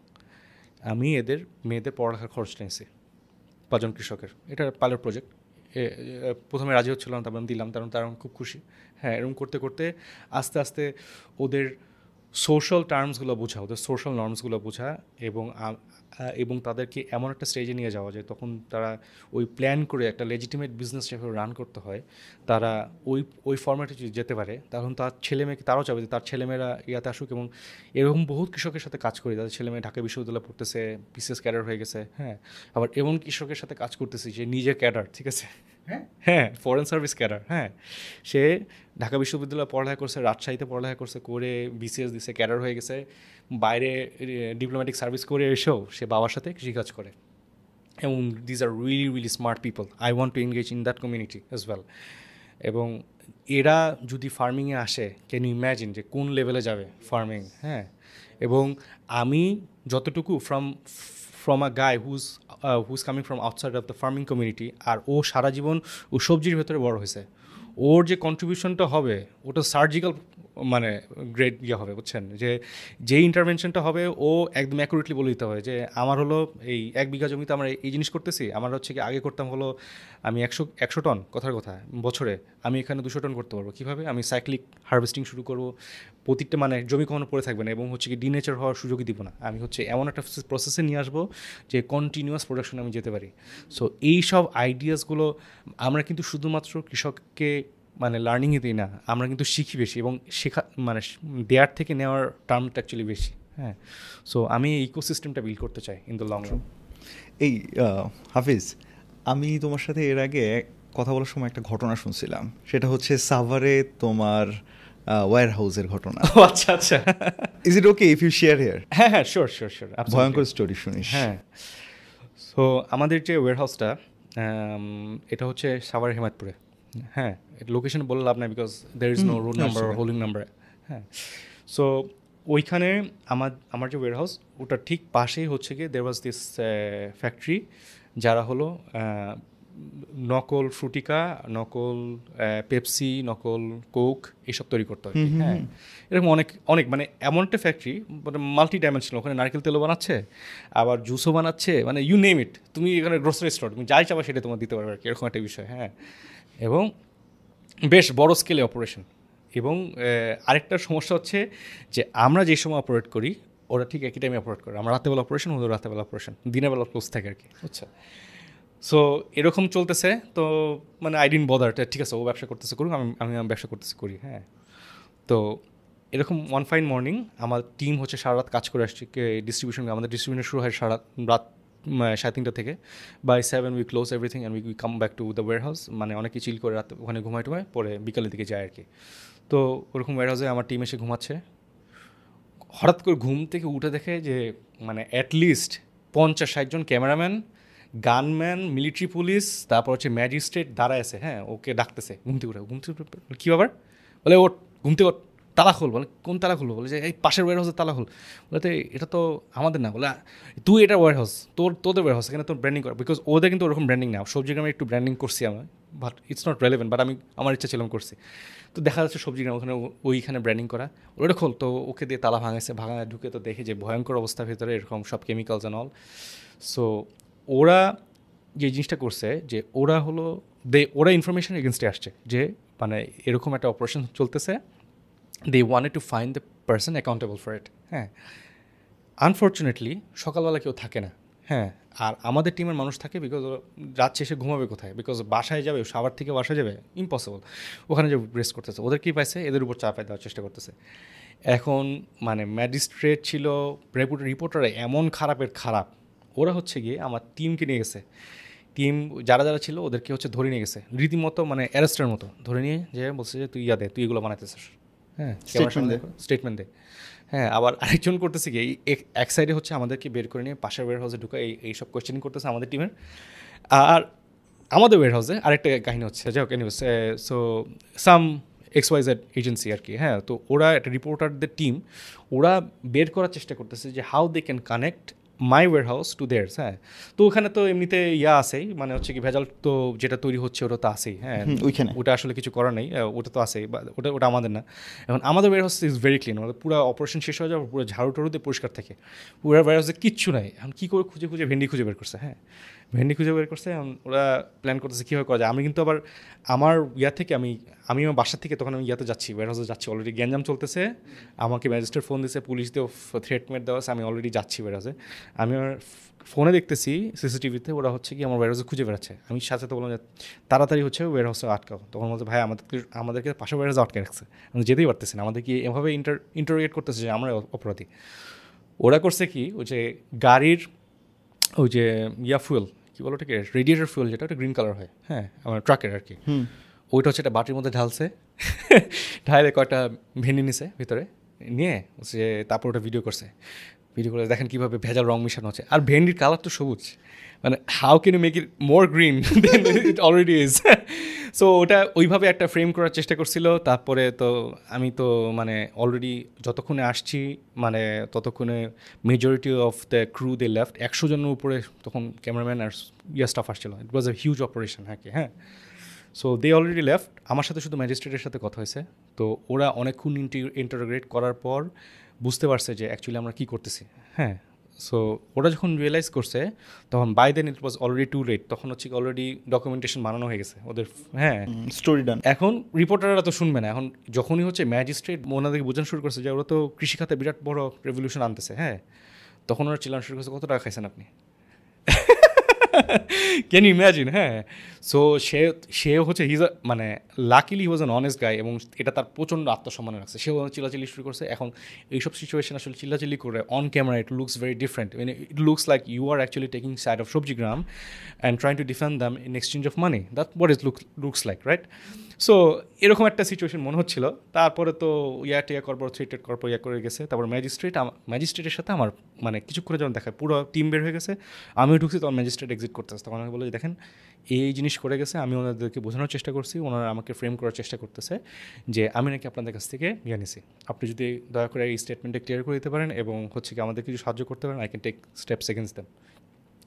আমি এদের, মেয়েদের পড়ালেখার খরচ নিয়েছি, পাঁচজন কৃষকের। এটা পাইলট প্রজেক্ট প্রথমে রাজি হচ্ছিল না তারপর আমি দিলাম, কারণ তারা খুব খুশি। হ্যাঁ এরকম করতে করতে আস্তে আস্তে ওদের সোশ্যাল টার্মসগুলো বোঝা, ওদের সোশ্যাল নর্মসগুলো বোঝা এবং এবং তাদেরকে এমন একটা স্টেজে নিয়ে যাওয়া যায় তখন তারা ওই প্ল্যান করে একটা লেজিটিমেট বিজনেস যেভাবে রান করতে হয় তারা ওই ওই ফর্ম্যাটে যদি যেতে পারে তখন তার ছেলে মেয়েকে তারাও চাবে যে তার ছেলেমেয়েরা ইয়াতে আসুক এবং এরকম বহুত কৃষকের সাথে কাজ করি তাদের ছেলে মেয়ে ঢাকা বিশ্ববিদ্যালয়ে পড়তেছে বিসিএস ক্যাডার হয়ে গেছে হ্যাঁ আবার এমন কৃষকের সাথে কাজ করতেছি যে নিজে ক্যাডার ঠিক আছে? হ্যাঁ? ফরেন সার্ভিস ক্যাডার হ্যাঁ সে ঢাকা বিশ্ববিদ্যালয়ে পড়ালেখা করছে রাজশাহীতে পড়ালেখা করছে করে বিসিএস দিছে ক্যাডার হয়ে গেছে বাইরে ডিপ্লোম্যাটিক সার্ভিস করে এসেও সে বাবার সাথে কৃষিকাজ করে। এবং these are really really smart people I want to engage in that community as well এবং এরা যদি ফার্মিংয়ে আসে ক্যান ইউ ইম্যাজিন যে কোন লেভেলে যাবে ফার্মিং হ্যাঁ? এবং আমি যতটুকু from from a guy who's who's coming from outside of the farming community আর ও সারা জীবন ও সবজির ভেতরে বড় হয়েছে, ওর যে কন্ট্রিবিউশনটা হবে, ওটা সার্জিক্যাল মানে গ্রেড ইয়ে হবে, বুঝছেন? যে যে ইন্টারভেনশনটা হবে, ও একদম অ্যাকুরেটলি বলে দিতে হবে যে আমার হলো এই এক বিঘা জমিতে আমরা এই জিনিস করতেছি, আমার হচ্ছে কি আগে করতাম হলো আমি একশো একশো টন, কথার কথা, বছরে আমি এখানে দুশো টন করতে পারব। কীভাবে? আমি সাইক্লিক হারভেস্টিং শুরু করব, প্রতিটা মানে জমি কখনো পড়ে থাকবে না এবং হচ্ছে কি ডিনেচার হওয়ার সুযোগই দিব না। আমি হচ্ছে এমন একটা প্রসেসে নিয়ে আসব যে কন্টিনিউয়াস প্রোডাকশন আমি যেতে পারি। সো এই সব আইডিয়াসগুলো আমরা কিন্তু শুধুমাত্র কৃষককে মানে লার্নিংয়ে দিই না আমরা কিন্তু শিখি বেশি এবং শেখা মানে দেয়ার থেকে নেওয়ার টার্মটা অ্যাকচুয়ালি বেশি হ্যাঁ। সো আমি এই ইকোসিস্টেমটা বিল্ড করতে চাই ইন দ্য লং রান এই হাফিজ আমি তোমার সাথে এর আগে কথা বলার সময় একটা ঘটনা শুনছিলাম। সেটা হচ্ছে সাভারে তোমার ওয়ার হাউসের ঘটনা। আচ্ছা আচ্ছা। Is it okay if you share here হ্যাঁ হ্যাঁ শিওর শিওর শিওর ভয়ঙ্কর স্টোরি শুনিস। হ্যাঁ। সো আমাদের যে ওয়ার হাউসটা এটা হচ্ছে সাভার হেমায়তপুরে হ্যাঁ লোকেশন বলে লাভ নাই because there is no road number holding number হ্যাঁ সো ওইখানে আমার আমার যে ওয়ার হাউস ওটার ঠিক পাশেই হচ্ছে গিয়ে দের ওয়াজ দিস ফ্যাক্টরি যারা হলো নকল ফ্রুটিকা নকল পেপসি নকল কোক এইসব তৈরি করতে হয় হ্যাঁ এরকম অনেক অনেক মানে এমন একটা ফ্যাক্টরি মানে মাল্টি ডাইমেনশনাল ওখানে নারকেল তেলও বানাচ্ছে আবার জুসও বানাচ্ছে মানে ইউ নেম ইট তুমি এখানে গ্রোসারি স্টোর তুমি যাই চাবা সেটা তোমার দিতে পারবে আর কি এরকম একটা বিষয় হ্যাঁ। এবং বেশ বড় স্কেলে অপারেশন এবং আরেকটা সমস্যা হচ্ছে যে আমরা যে সময় অপারেট করি ওরা ঠিক একই টাইমে অপারেট করে। আমরা রাতেবেলা অপারেশন ওদের রাতেবেলা অপারেশন দিনের বেলা ক্লোজ থাকে আর কি। আচ্ছা। সো এরকম চলতেছে। তো মানে আই ডিন বদার ঠিক আছে ও ব্যবসা করতেছে করুক আমি আমি ব্যবসা করতেছি করি হ্যাঁ। তো এরকম ওয়ান ফাইন মর্নিং আমার টিম হচ্ছে সারা রাত কাজ করে আসছে ডিস্ট্রিবিউশন আমাদের ডিস্ট্রিবিউশন শুরু হয় সারা রাত সাড়ে তিনটা থেকে। By seven we close everything and we come back to the warehouse মানে অনেকে চিল করে রাত, ওখানে ঘুমায় টুমায়, পরে বিকালের দিকে যায় আর কি তো ওরকম ওয়ার হাউসে আমার টিম এসে ঘুমাচ্ছে। হঠাৎ করে ঘুম থেকে উঠে দেখে যে মানে অ্যাটলিস্ট পঞ্চাশ ষাটজন ক্যামেরাম্যান গানম্যান মিলিটারি পুলিশ তারপর হচ্ছে ম্যাজিস্ট্রেট দাঁড়ায় আছে। হ্যাঁ ওকে ডাকতেছে। ঘুম থেকে উঠে, ঘুম থেকে কী ব্যাপার? বলে ওট ঘুম থেকে ওট তালা খোল বলে, কোন তালা খুলবো বলে যে, এই পাশের ওয়ার হাউসের তালা খোল বলে, তো, এটা তো আমাদের না। বলে তুই এটা ওয়ার হাউস তোর, তোদের ওয়ার হাউস এখানে তোর ব্র্যান্ডিং কর। বিকজ ওদের কিন্তু ওরকম ব্র্যান্ডিং না। সবজি গ্রামে একটু ব্র্যান্ডিং করছি আমি but it's not relevant but আমি, আমার ইচ্ছা ছিলাম করছি। তো দেখা যাচ্ছে সবজি গ্রাম, ওখানে ওইখানে ব্র্যান্ডিং করা। ওটা খোল তো ওকে দিয়ে তালা ভাঙাইছে ভাঙা ঢুকে তো দেখে যে ভয়ঙ্কর অবস্থার ভিতরে, এরকম সব কেমিক্যালস অ্যান্ড অল সো ওরা যে জিনিসটা করছে, যে ওরা হলো, দে, ওরা ইনফরমেশন এগেনস্টে আসছে যে মানে এরকম একটা অপারেশন চলতেছে। They wanted to find the person accountable for it হ্যাঁ। আনফর্চুনেটলি সকালবেলা কেউ থাকে না হ্যাঁ। আর আমাদের টিমের মানুষ থাকে বিকজ রাত শেষে ঘুমাবে কোথায়? বিকজ বাসায় যাবে সাবার থেকে বাসায় যাবে ইম্পসিবল ওখানে যে রেস্ট করতেছে, ওদের কী পাইছে? এদের উপর চাপায় দেওয়ার চেষ্টা করতেছে। এখন মানে ম্যাজিস্ট্রেট ছিল রিপোর্টার এমন খারাপের খারাপ। ওরা হচ্ছে গিয়ে আমার টিমকে নিয়ে গেছে। টিম যারা যারা ছিল, ওদেরকে হচ্ছে ধরে নিয়ে গেছে। রীতিমতো মানে অ্যারেস্টের মতো। ধরে নিয়ে যে বলছে যে, তুই ইয়া দে, তুই এগুলো বানাইতেছিস। হ্যাঁ স্টেটমেন্ট দে। হ্যাঁ আবার আরেকজন করতেছে কি এই এক- সাইডে হচ্ছে আমাদেরকে বের করে নিয়ে পাশের ওয়ার হাউসে ঢুকে এই এইসব কোয়েশ্চেনিং করতেছে আমাদের টিমের আর আমাদের ওয়ার হাউসে আরেকটা কাহিনী হচ্ছে যাই হোক anyways so some X Y Z agency আর কি হ্যাঁ তো ওরা একটা রিপোর্টারদের টিম ওরা বের করার চেষ্টা করতেছে যে how they can connect my warehouse to theirs হ্যাঁ। তো ওখানে তো এমনিতে ইয়া আছেই মানে হচ্ছে কি ভেজাল তো যেটা তৈরি হচ্ছে ওটা তো আছেই হ্যাঁ। ওইখানে। ওটা আসলে কিছু করার নেই ওটা তো আছেই বা ওটা ওটা আমাদের না। এখন আমাদের warehouse is very clean আমাদের পুরো অপারেশন শেষ হয়ে যাবে পুরো ঝাড়ু টাড়ু পরিষ্কার থাকে। পুরো ওয়ার হাউসে কিচ্ছু নাই এখন কী করে খুঁজে খুঁজে ভেন্ডি খুঁজে বের করছে হ্যাঁ। ভেন্ডি খুঁজে বের করছে ওরা প্ল্যান করতেছে কীভাবে করা যায়। আমি কিন্তু আবার আমার ইয়া থেকে আমি আমি আমার বাসা থেকে তখন আমি ইয়াতে যাচ্ছি হাউসে যাচ্ছি অলরেডি গ্যাঞ্জাম চলতেছে, আমাকে ম্যাজিস্ট্রেট ফোন দিয়েছে পুলিশ দিয়েও থ্রেট মেট দেওয়া আছে, আমি অলরেডি যাচ্ছি হাউসে আমি আমার ফোনে দেখতেছি সিসিটিভিতে ওরা হচ্ছে কি আমার হাউসে খুঁজে বেড়াচ্ছে। আমি সাথে সাথে বললাম যে, তাড়াতাড়ি হচ্ছে হাউসে আটকাও। তখন বলছে, ভাই আমাদেরকে আমাদেরকে পাশে হাউসে আটকে রাখছে। আমি যেতেই পারতেছি না। আমাদেরকে এভাবে ইন্টার ইন্টারোগেট করতেছে যে, আমরা অপরাধী। ওরা করছে কি, ওই যে গাড়ির, ওই যে, ইয়া ফুয়েল কী বলো ওটাকে? রেডিয়েটার ফুয়েল যেটা ওটা গ্রিন কালার হয়। হ্যাঁ। আমার ট্রাকের আর কি। ওইটা হচ্ছে এটা বাটির মধ্যে ঢালছে ঢালে কয়টা ভেন্ডি নিছে ভিতরে নিয়ে যে তারপর ওটা ভিডিও করছে। ভিডিও করে দেখেন কীভাবে ভেজাল রং মিশানো হচ্ছে। আর ভেন্ডির কালার তো সবুজ। মানে how can you make it more green than it already is so ওটা ওইভাবে একটা ফ্রেম করার চেষ্টা করছিল। তারপরে তো আমি তো মানে অলরেডি যতক্ষণে আসছি মানে ততক্ষণে majority of the crew they left একশো জনের উপরে তখন ক্যামেরাম্যান আর ইয়া স্টাফ আসছিল। ইট ওয়াজ এ হিউজ অপারেশন হ্যাঁ কি হ্যাঁ। সো দে অলরেডি লেফট আমার সাথে শুধু ম্যাজিস্ট্রেটের সাথে কথা হয়েছে। তো ওরা অনেকক্ষণ ইন্টারোগ্রেট করার পর বুঝতে পারছে যে অ্যাকচুয়ালি আমরা কী করতেছি। হ্যাঁ সো ওরা যখন রিয়েলাইজ করছে তখন by then it was already too late তখন হচ্ছে অলরেডি ডকুমেন্টেশন বানানো হয়ে গেছে ওদের হ্যাঁ। স্টোরি ডান এখন রিপোর্টাররা তো শুনবে না। এখন যখনই হচ্ছে ম্যাজিস্ট্রেট ওনাদেরকে বোঝানো শুরু করছে যে ওরা তো কৃষিখাতে বিরাট বড় রেভলিউশন আনতেছে হ্যাঁ। তখন ওরা চিল্লানো শুরু করছে কত টাকা খাইছেন আপনি? ক্যান ইম্যাজিন হ্যাঁ। সো সে সে হচ্ছে হিজ মানে luckily was an honest guy এবং এটা তার প্রচণ্ড আত্মসম্মানে রাখছে। সেও চিল্লাচিল্লি শুরু করছে। এখন এইসব সিচুয়েশন আসলে চিল্লাচিল্লি করে on camera it looks very different মানে it looks like you are actually taking side of সবজি গ্রাম and trying to defend them in exchange of money that what is look looks like right so এরকম একটা situation মনে হচ্ছিল। তারপরে তো ইয়া টিয়া করব থ্রিটেড করব ইয়া করে গেছে। তারপর ম্যাজিস্ট্রেট ম্যাজিস্ট্রেটের সাথে আমার মানে কিছু করে যখন দেখায় পুরো টিম বের হয়ে গেছে। আমিও ঢুকছি, তখন ম্যাজিস্ট্রেট এক্সিট করতেছে তখন আমি বলে দেখেন এই জিনিস করে গেছে, আমি ওনাদেরকে বোঝানোর চেষ্টা করছি, ওনারা আমাকে ফ্রেম করার চেষ্টা করতেছে যে আমি নাকি আপনাদের কাছ থেকে নিছি। আপনি যদি দয়া করে এই স্টেটমেন্টটা ক্লিয়ার করে দিতে পারেন এবং হচ্ছে কি আমাদের কিছু সাহায্য করতে পারেন I can take steps against them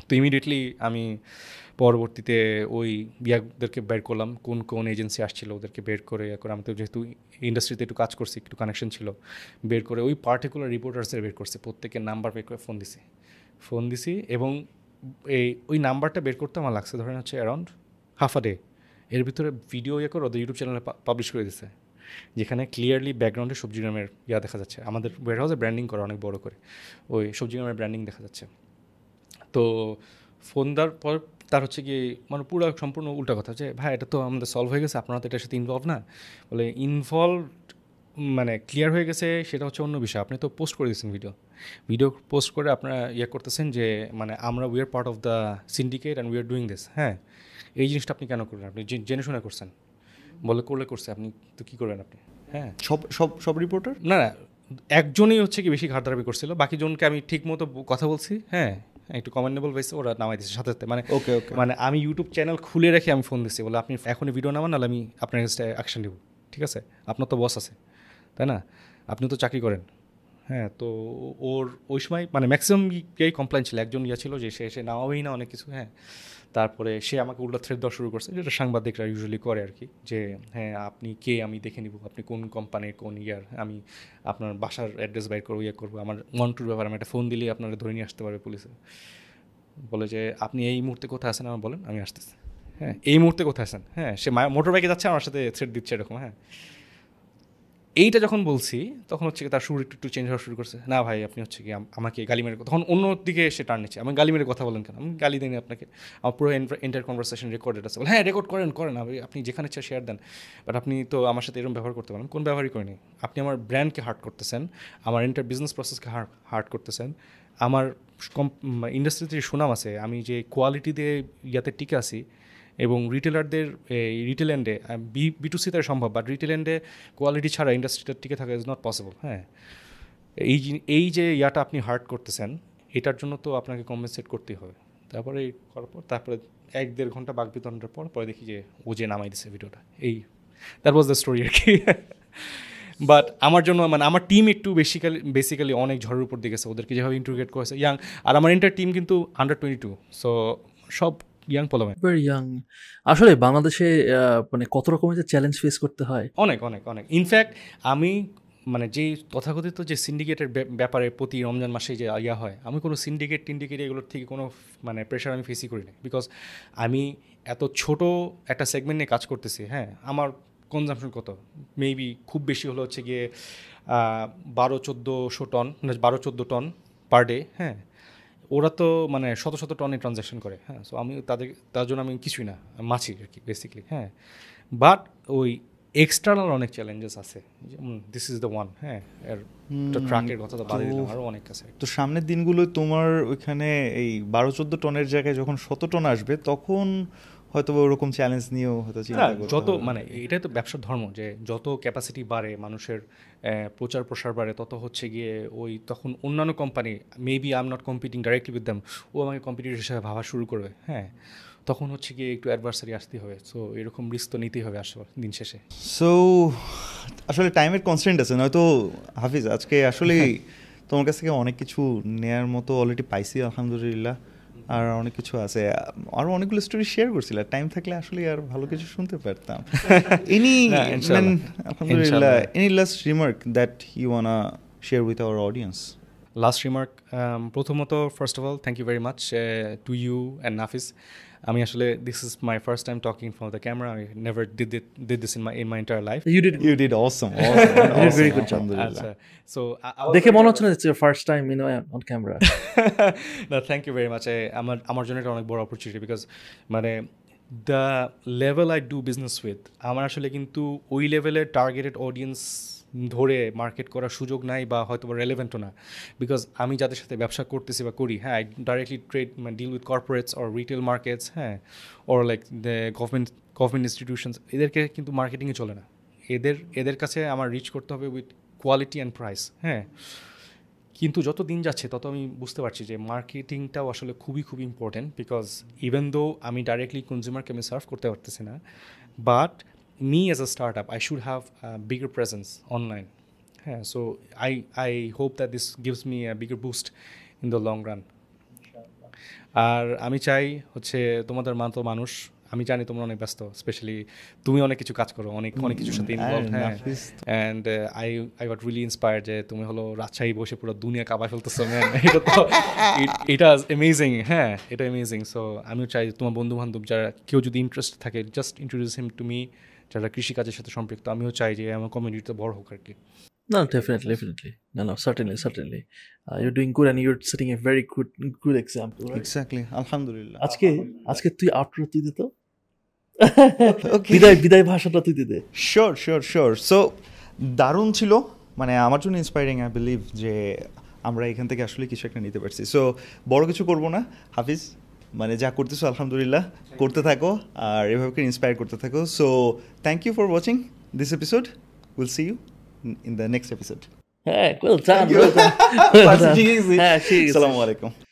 তো ইমিডিয়েটলি আমি পরবর্তীতে ওই ইয়াদেরকে বের করলাম, কোন কোন এজেন্সি আসছিল ওদেরকে বের করে ইয়ে করে আমি তো যেহেতু ইন্ডাস্ট্রিতে একটু কাজ করছি, একটু কানেকশন ছিল, বের করে ওই পার্টিকুলার রিপোর্টার্সের বের করছি, প্রত্যেকের নাম্বার বের করে ফোন দিছি। ফোন দিছি এবং এই, ওই নাম্বারটা বের করতে আমার লাগছে। ধরেন হচ্ছে অ্যারাউন্ড হাফ আ ডে এর ভিতরে ভিডিও ইয়ে করে ওদের ইউটিউব চ্যানেলে পাবলিশ করে দিছে। যেখানে ক্লিয়ারলি ব্যাকগ্রাউন্ডে সবজি গ্রামের ইয়া দেখা যাচ্ছে। আমাদের ওয়ার হাউসে ব্র্যান্ডিং করা অনেক বড় করে। ওই সবজি গ্রামের ব্র্যান্ডিং দেখা যাচ্ছে। তো ফোন দেওয়ার পর তার হচ্ছে কি মানে পুরো সম্পূর্ণ উল্টা কথা যে, ভাই, এটা তো আমাদের সলভ হয়ে গেছে। আপনারা তো এটার সাথে ইনভলভ না। বলে ইনভলভ মানে ক্লিয়ার হয়ে গেছে সেটা হচ্ছে অন্য বিষয়। আপনি তো পোস্ট করে দিয়েছেন ভিডিও ভিডিও পোস্ট করে আপনারা ইয়ে করতেছেন যে মানে আমরা we are part of the syndicate and we are doing this হ্যাঁ এই জিনিসটা আপনি কেন করলেন? আপনি জেনে শুনে করছেন। বলে করলে করছে। আপনি তো কী করবেন আপনি? হ্যাঁ। সব সব সব রিপোর্টার না না একজনই হচ্ছে কি বেশি ঘাটদারাবি করছিল। বাকি জনকে আমি ঠিক মতো কথা বলছি। হ্যাঁ একটু কমেন্ডেবল হয়েছে ওরা নামাই দিচ্ছে সাথে সাথে। মানে ওকে ওকে মানে আমি ইউটিউব চ্যানেল খুলে রেখে আমি ফোন দিচ্ছি বলে আপনি এখনই ভিডিও নামান নাহলে আমি আপনার কাছে অ্যাকশন নেব। ঠিক আছে? আপনার তো বস আছে। তাই না? আপনি তো চাকরি করেন। হ্যাঁ তো ওর, ওই সময় মানে ম্যাক্সিমাম ইয়েই কমপ্লেন ছিল। একজন ইয়া ছিল যে সে এসে নামাবেই না অনেক কিছু হ্যাঁ। তারপরে সে আমাকে উল্টো থ্রেড দেওয়া শুরু করছে, যেটা সাংবাদিকরা ইউজুয়ালি করে আর কি। যে হ্যাঁ আপনি কে? আমি দেখে নিব। আপনি কোন কোম্পানির কোন ইয়ার? আমি আপনার বাসার অ্যাড্রেস বাইর করব ইয়ে করব। আমার মন্টুর ব্যাপার আমি একটা ফোন দিলেই আপনারা ধরে নিয়ে আসতে পারবে পুলিশে বলে যে, আপনি এই মুহূর্তে কোথায় আছেন? আমার বলেন, আমি আসতেছি। হ্যাঁ এই মুহূর্তে কোথায় আছেন? হ্যাঁ সে মোটর বাইকে যাচ্ছে, আমার সাথে থ্রেড দিচ্ছে এরকম হ্যাঁ। এইটা যখন বলছি, তখন হচ্ছে তার সুর একটু চেঞ্জ হওয়া শুরু করছে। না ভাই, আপনি হচ্ছে কি আমাকে গালি মেরে তখন অন্য দিকে এসে টার্ন নিচ্ছে। আমি গালি মেরে কথা বলেন কেন? আমি গালি দিইনি আপনাকে। আমার পুরো এন্টার কনভারসেশন রেকর্ডেড আছে। হ্যাঁ রেকর্ড করেন করেন। আপনি- যেখানে ইচ্ছা শেয়ার দেন। বাট আপনি তো আমার সাথে এরকম ব্যবহার করতে পারেন। কোন ব্যবহারই করেনি। আপনি আমার ব্র্যান্ডকে হার্ট করতেছেন। আমার এন্টার বিজনেস প্রসেসকে হার্ট করতেছেন। আমার ইন্ডাস্ট্রিতে সুনাম আছে, আমি যে কোয়ালিটি দিয়ে ইয়াতে টিকে আছি এবং রিটেলারদের এই রিটেল এন্ডে বি বি টু সিতে সম্ভব বাট রিটেল এন্ডে কোয়ালিটি ছাড়া ইন্ডাস্ট্রিটা টিকে থাকা ইজ নট পসিবল হ্যাঁ। এই এই যে ইয়াটা আপনি হার্ট করতেছেন, এটার জন্য তো আপনাকে কম্পেনসেট করতেই হবে। তারপরে এই করার পর, তারপরে এক দেড় ঘণ্টা বাঘ বিতরণের পর, পরে দেখি যে ও যে নামাই দিছে ভিডিওটা। এই দ্যাট ওয়াজ দ্য স্টোরি আর কি। বাট আমার জন্য মানে আমার টিম একটু বেসিক্যালি বেসিক্যালি অনেক ঝড়ের উপর দিয়ে গেছে, ওদেরকে যেভাবে ইন্ট্রোগেট করেছে ইয়াং আর আমার এন্টার টিম কিন্তু আন্ডার টোয়েন্টি টু সো সব ইয়াং পোলামেন ভেরি ইয়াং আসলে বাংলাদেশে মানে কত রকমের যে চ্যালেঞ্জ ফেস করতে হয়? অনেক অনেক অনেক। ইনফ্যাক্ট আমি মানে যেই তথাকথিত যে সিন্ডিকেটের ব্যাপারে প্রতি রমজান মাসে যে ইয়া হয় আমি কোনো সিন্ডিকেট টিন্ডিকেট এগুলোর থেকে কোনো মানে প্রেশার আমি ফেসই করি না বিকজ আমি এত ছোট একটা সেগমেন্ট নিয়ে কাজ করতেছি হ্যাঁ? আমার কনজামশন কত? মেবি খুব বেশি হলো হচ্ছে গিয়ে বারো চোদ্দোশো টন না বারো চোদ্দ টন পার ডে হ্যাঁ? ওরা তো মানে শত শত টনে ট্রানজ্যাকশন করে হ্যাঁ সো আমি তাদের তার জন্য আমি কিছুই না মাছি আর কি বেসিক্যালি হ্যাঁ। বাট ওই এক্সটার্নাল অনেক চ্যালেঞ্জেস আছে যেমন দিস ইজ দ্য ওয়ান হ্যাঁ এর ট্রাকের কথা তো বাদে দিলাম আরও অনেক আছে তো সামনের দিনগুলো তোমার ওইখানে এই বারো চোদ্দ টনের জায়গায় যখন শত টন আসবে তখন হয়তো ওরকম চ্যালেঞ্জ নিয়েও হয়তো যত মানে এটাই তো ব্যবসার ধর্ম যে যত ক্যাপাসিটি বাড়ে মানুষের প্রচার প্রসার বাড়ে তত হচ্ছে গিয়ে ওই তখন অন্যান্য company maybe I am not competing directly with them ও আমাকে কম্পিটিটর হিসেবে ভাবা শুরু করবে হ্যাঁ? তখন হচ্ছে গিয়ে একটু অ্যাডভার্সারি আসতে হবে। সো এরকম রিস্ক তো নিতেই হবে আসলে দিন শেষে। সো আসলে টাইমের কনস্ট্যান্ট আছে নয়তো হাফিজ আজকে আসলে তোমার কাছ থেকে অনেক কিছু নেয়ার মতো অলরেডি পাইছি আলহামদুলিল্লাহ। আর অনেক কিছু আছে। আরও অনেকগুলো স্টোরি শেয়ার করছিল। টাইম থাকলে আসলে আর ভালো কিছু শুনতে পারতাম। এনি আলহামদুলিল্লাহ ইনশাআল্লাহ। Any last remark that you wanna share with our audience last remark প্রথমত first of all thank you very much to you and Nafis আমি আসলে this is my first time talking from the camera I never did did this in my in my entire life you did you did awesome very good job. আচ্ছা so দেখে মনে হচ্ছে না it's your first time in on camera না thank you very much আমার আমার জন্য এটা অনেক বড় অপরচুনিটি বিকজ মানে the level I do business with আমার আসলে কিন্তু ওই লেভেলের টার্গেটেড অডিয়েন্স ধরে মার্কেট করার সুযোগ নাই বা হয়তো বা রেলেভেন্টও না। বিকজ আমি যাদের সাথে ব্যবসা করতেছি বা করি হ্যাঁ ডাইরেক্টলি ট্রেড মানে deal with corporates or retail markets হ্যাঁ or like government government institutions এদেরকে কিন্তু মার্কেটিংয়ে চলে না। এদের এদের কাছে আমার রিচ করতে হবে উইথ কোয়ালিটি অ্যান্ড প্রাইস হ্যাঁ। কিন্তু যত দিন যাচ্ছে, তত আমি বুঝতে পারছি যে মার্কেটিংটাও আসলে খুবই খুবই ইম্পর্টেন্ট বিকজ ইভেন দো আমি ডাইরেক্টলি কনজিউমারকে আমি সার্ভ করতে পারতেছি না but me as a startup I should have bigger presence online হ্যাঁ so I I hope that this gives me a bigger boost in the long run আর আমি চাই হচ্ছে তোমাদের মতো মানুষ আমি জানি তোমরা অনেক ব্যস্ত স্পেশালি তুমি অনেক কিছু কাজ করো অনেক অনেক কিছুর সাথে ইনভলভ হ্যাঁ। Nafis and I I got really inspire যে তুমি হলো রাজশাহী বসে পুরো দুনিয়া কাবায় ফেলতেছো ম্যান এটা তো এটা অ্যামেজিং হ্যাঁ এটা অ্যামেজিং সো আমিও চাই তোমার বন্ধু বান্ধব যারা কেউ যদি ইন্টারেস্ট থাকে just introduce him to me যারা কৃষিকাজের সাথে সম্পৃক্ত আমিও চাই যে আমার কমিউনিটিতে বড় হোক আর কি। No, definitely, definitely. No, no, certainly, certainly. Uh, you're doing good and you're setting a very good good example, right? Exactly আলহামদুলিল্লাহ আজকে আজকে তুই আউটরো তুই দিত Okay. বিদায় বিদায় ভাষাটা তুই দিতে শিওর শিওর শিওর সো দারুণ ছিল। মানে আমার জন্য ইন্সপায়ারিং আই বিলিভ যে আমরা এখান থেকে আসলে কিছু একটা নিতে পারছি। সো বড় কিছু করব না হাফিজ। মানে যা করতেছো আলহামদুলিল্লাহ করতে থাকো আর এভাবে ইন্সপায়ার করতে থাকো। So thank you for watching this episode will see you in the next episode হ্যাঁ হ্যাঁ ঠিক আছে। আসসালামু আলাইকুম